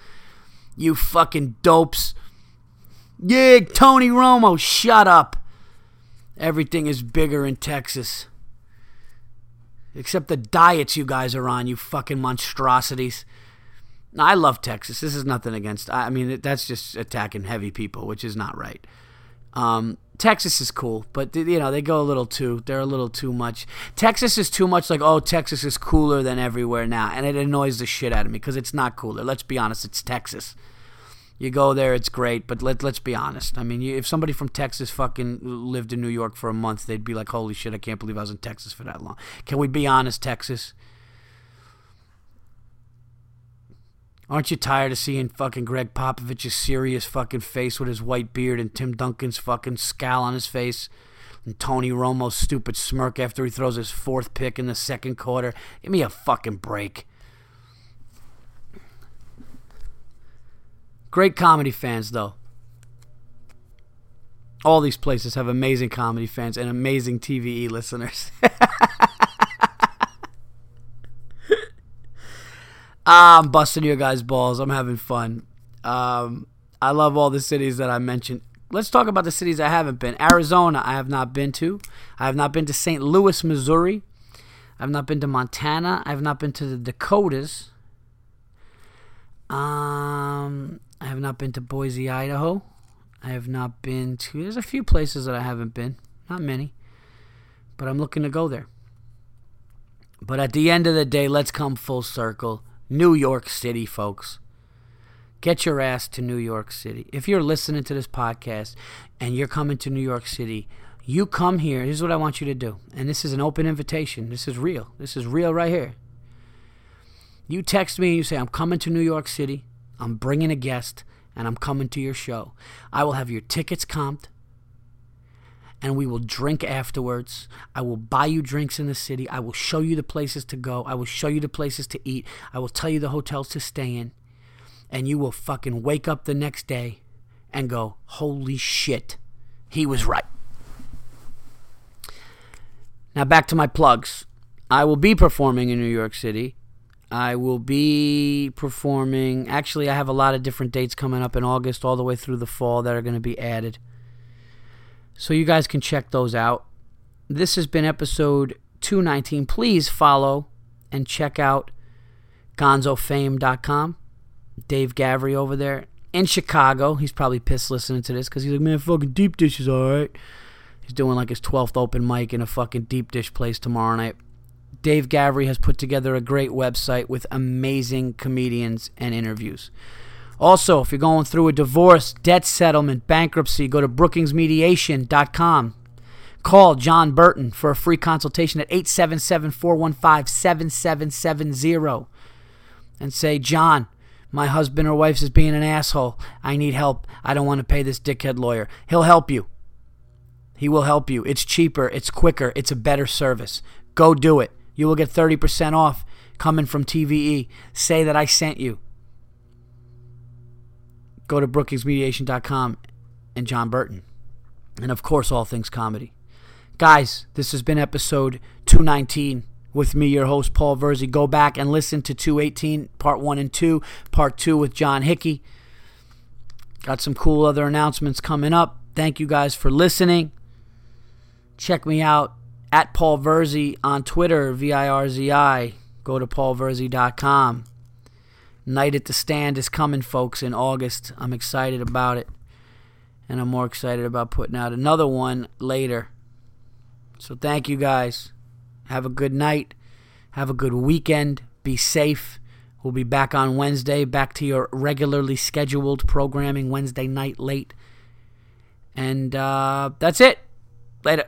You fucking dopes. Yeah, Tony Romo, shut up. Everything is bigger in Texas. Except the diets you guys are on, you fucking monstrosities. I love Texas. This is nothing against. I mean, that's just attacking heavy people, which is not right. Um, Texas is cool, but you know they go a little too. They're a little too much. Texas is too much. Like, oh, Texas is cooler than everywhere now, and it annoys the shit out of me because it's not cooler. Let's be honest, it's Texas. You go there, it's great, but let let's be honest. I mean, you, if somebody from Texas fucking lived in New York for a month, they'd be like, "Holy shit, I can't believe I was in Texas for that long." Can we be honest, Texas? Aren't you tired of seeing fucking Gregg Popovich's serious fucking face with his white beard and Tim Duncan's fucking scowl on his face? And Tony Romo's stupid smirk after he throws his fourth pick in the second quarter? Give me a fucking break. Great comedy fans, though. All these places have amazing comedy fans and amazing TVE listeners. I'm busting your guys' balls. I'm having fun. Um, I love all the cities that I mentioned. Let's talk about the cities I haven't been. Arizona, I have not been to. I have not been to St. Louis, Missouri. I have not been to Montana. I have not been to the Dakotas. Um, I have not been to Boise, Idaho. I have not been to. There's a few places that I haven't been. Not many. But I'm looking to go there. But at the end of the day, let's come full circle. New York City, folks. Get your ass to New York City. If you're listening to this podcast and you're coming to New York City, you come here. Here's what I want you to do. And this is an open invitation. This is real. This is real right here. You text me and you say, I'm coming to New York City. I'm bringing a guest and I'm coming to your show. I will have your tickets comped and we will drink afterwards. I will buy you drinks in the city. I will show you the places to go. I will show you the places to eat. I will tell you the hotels to stay in. And you will fucking wake up the next day and go, holy shit, he was right. Now back to my plugs. I will be performing in New York City. I will be performing. Actually, I have a lot of different dates coming up in August, all the way through the fall, that are going to be added. So you guys can check those out. This has been episode 219. Please follow and check out gonzofame.com. Dave Gavry over there in Chicago. He's probably pissed listening to this because he's like, man, fucking deep dish is all right. He's doing like his 12th open mic in a fucking deep dish place tomorrow night. Dave Gavry has put together a great website with amazing comedians and interviews. Also, if you're going through a divorce, debt settlement, bankruptcy, go to brookingsmediation.com. Call John Burton for a free consultation at 877 415 7770 and say, John, my husband or wife is being an asshole. I need help. I don't want to pay this dickhead lawyer. He'll help you. He will help you. It's cheaper, it's quicker, it's a better service. Go do it. You will get 30% off coming from TVE. Say that I sent you. Go to brookingsmediation.com and John Burton. And of course, all things comedy. Guys, this has been episode 219 with me, your host, Paul Virzi. Go back and listen to 218, part one and two, part two with John Hickey. Got some cool other announcements coming up. Thank you guys for listening. Check me out at Paul Virzi on Twitter, V I R Z I. Go to paulvirzi.com. Night at the Stand is coming, folks, in August. I'm excited about it. And I'm more excited about putting out another one later. So thank you guys. Have a good night. Have a good weekend. Be safe. We'll be back on Wednesday, back to your regularly scheduled programming Wednesday night late. And uh, that's it. Later.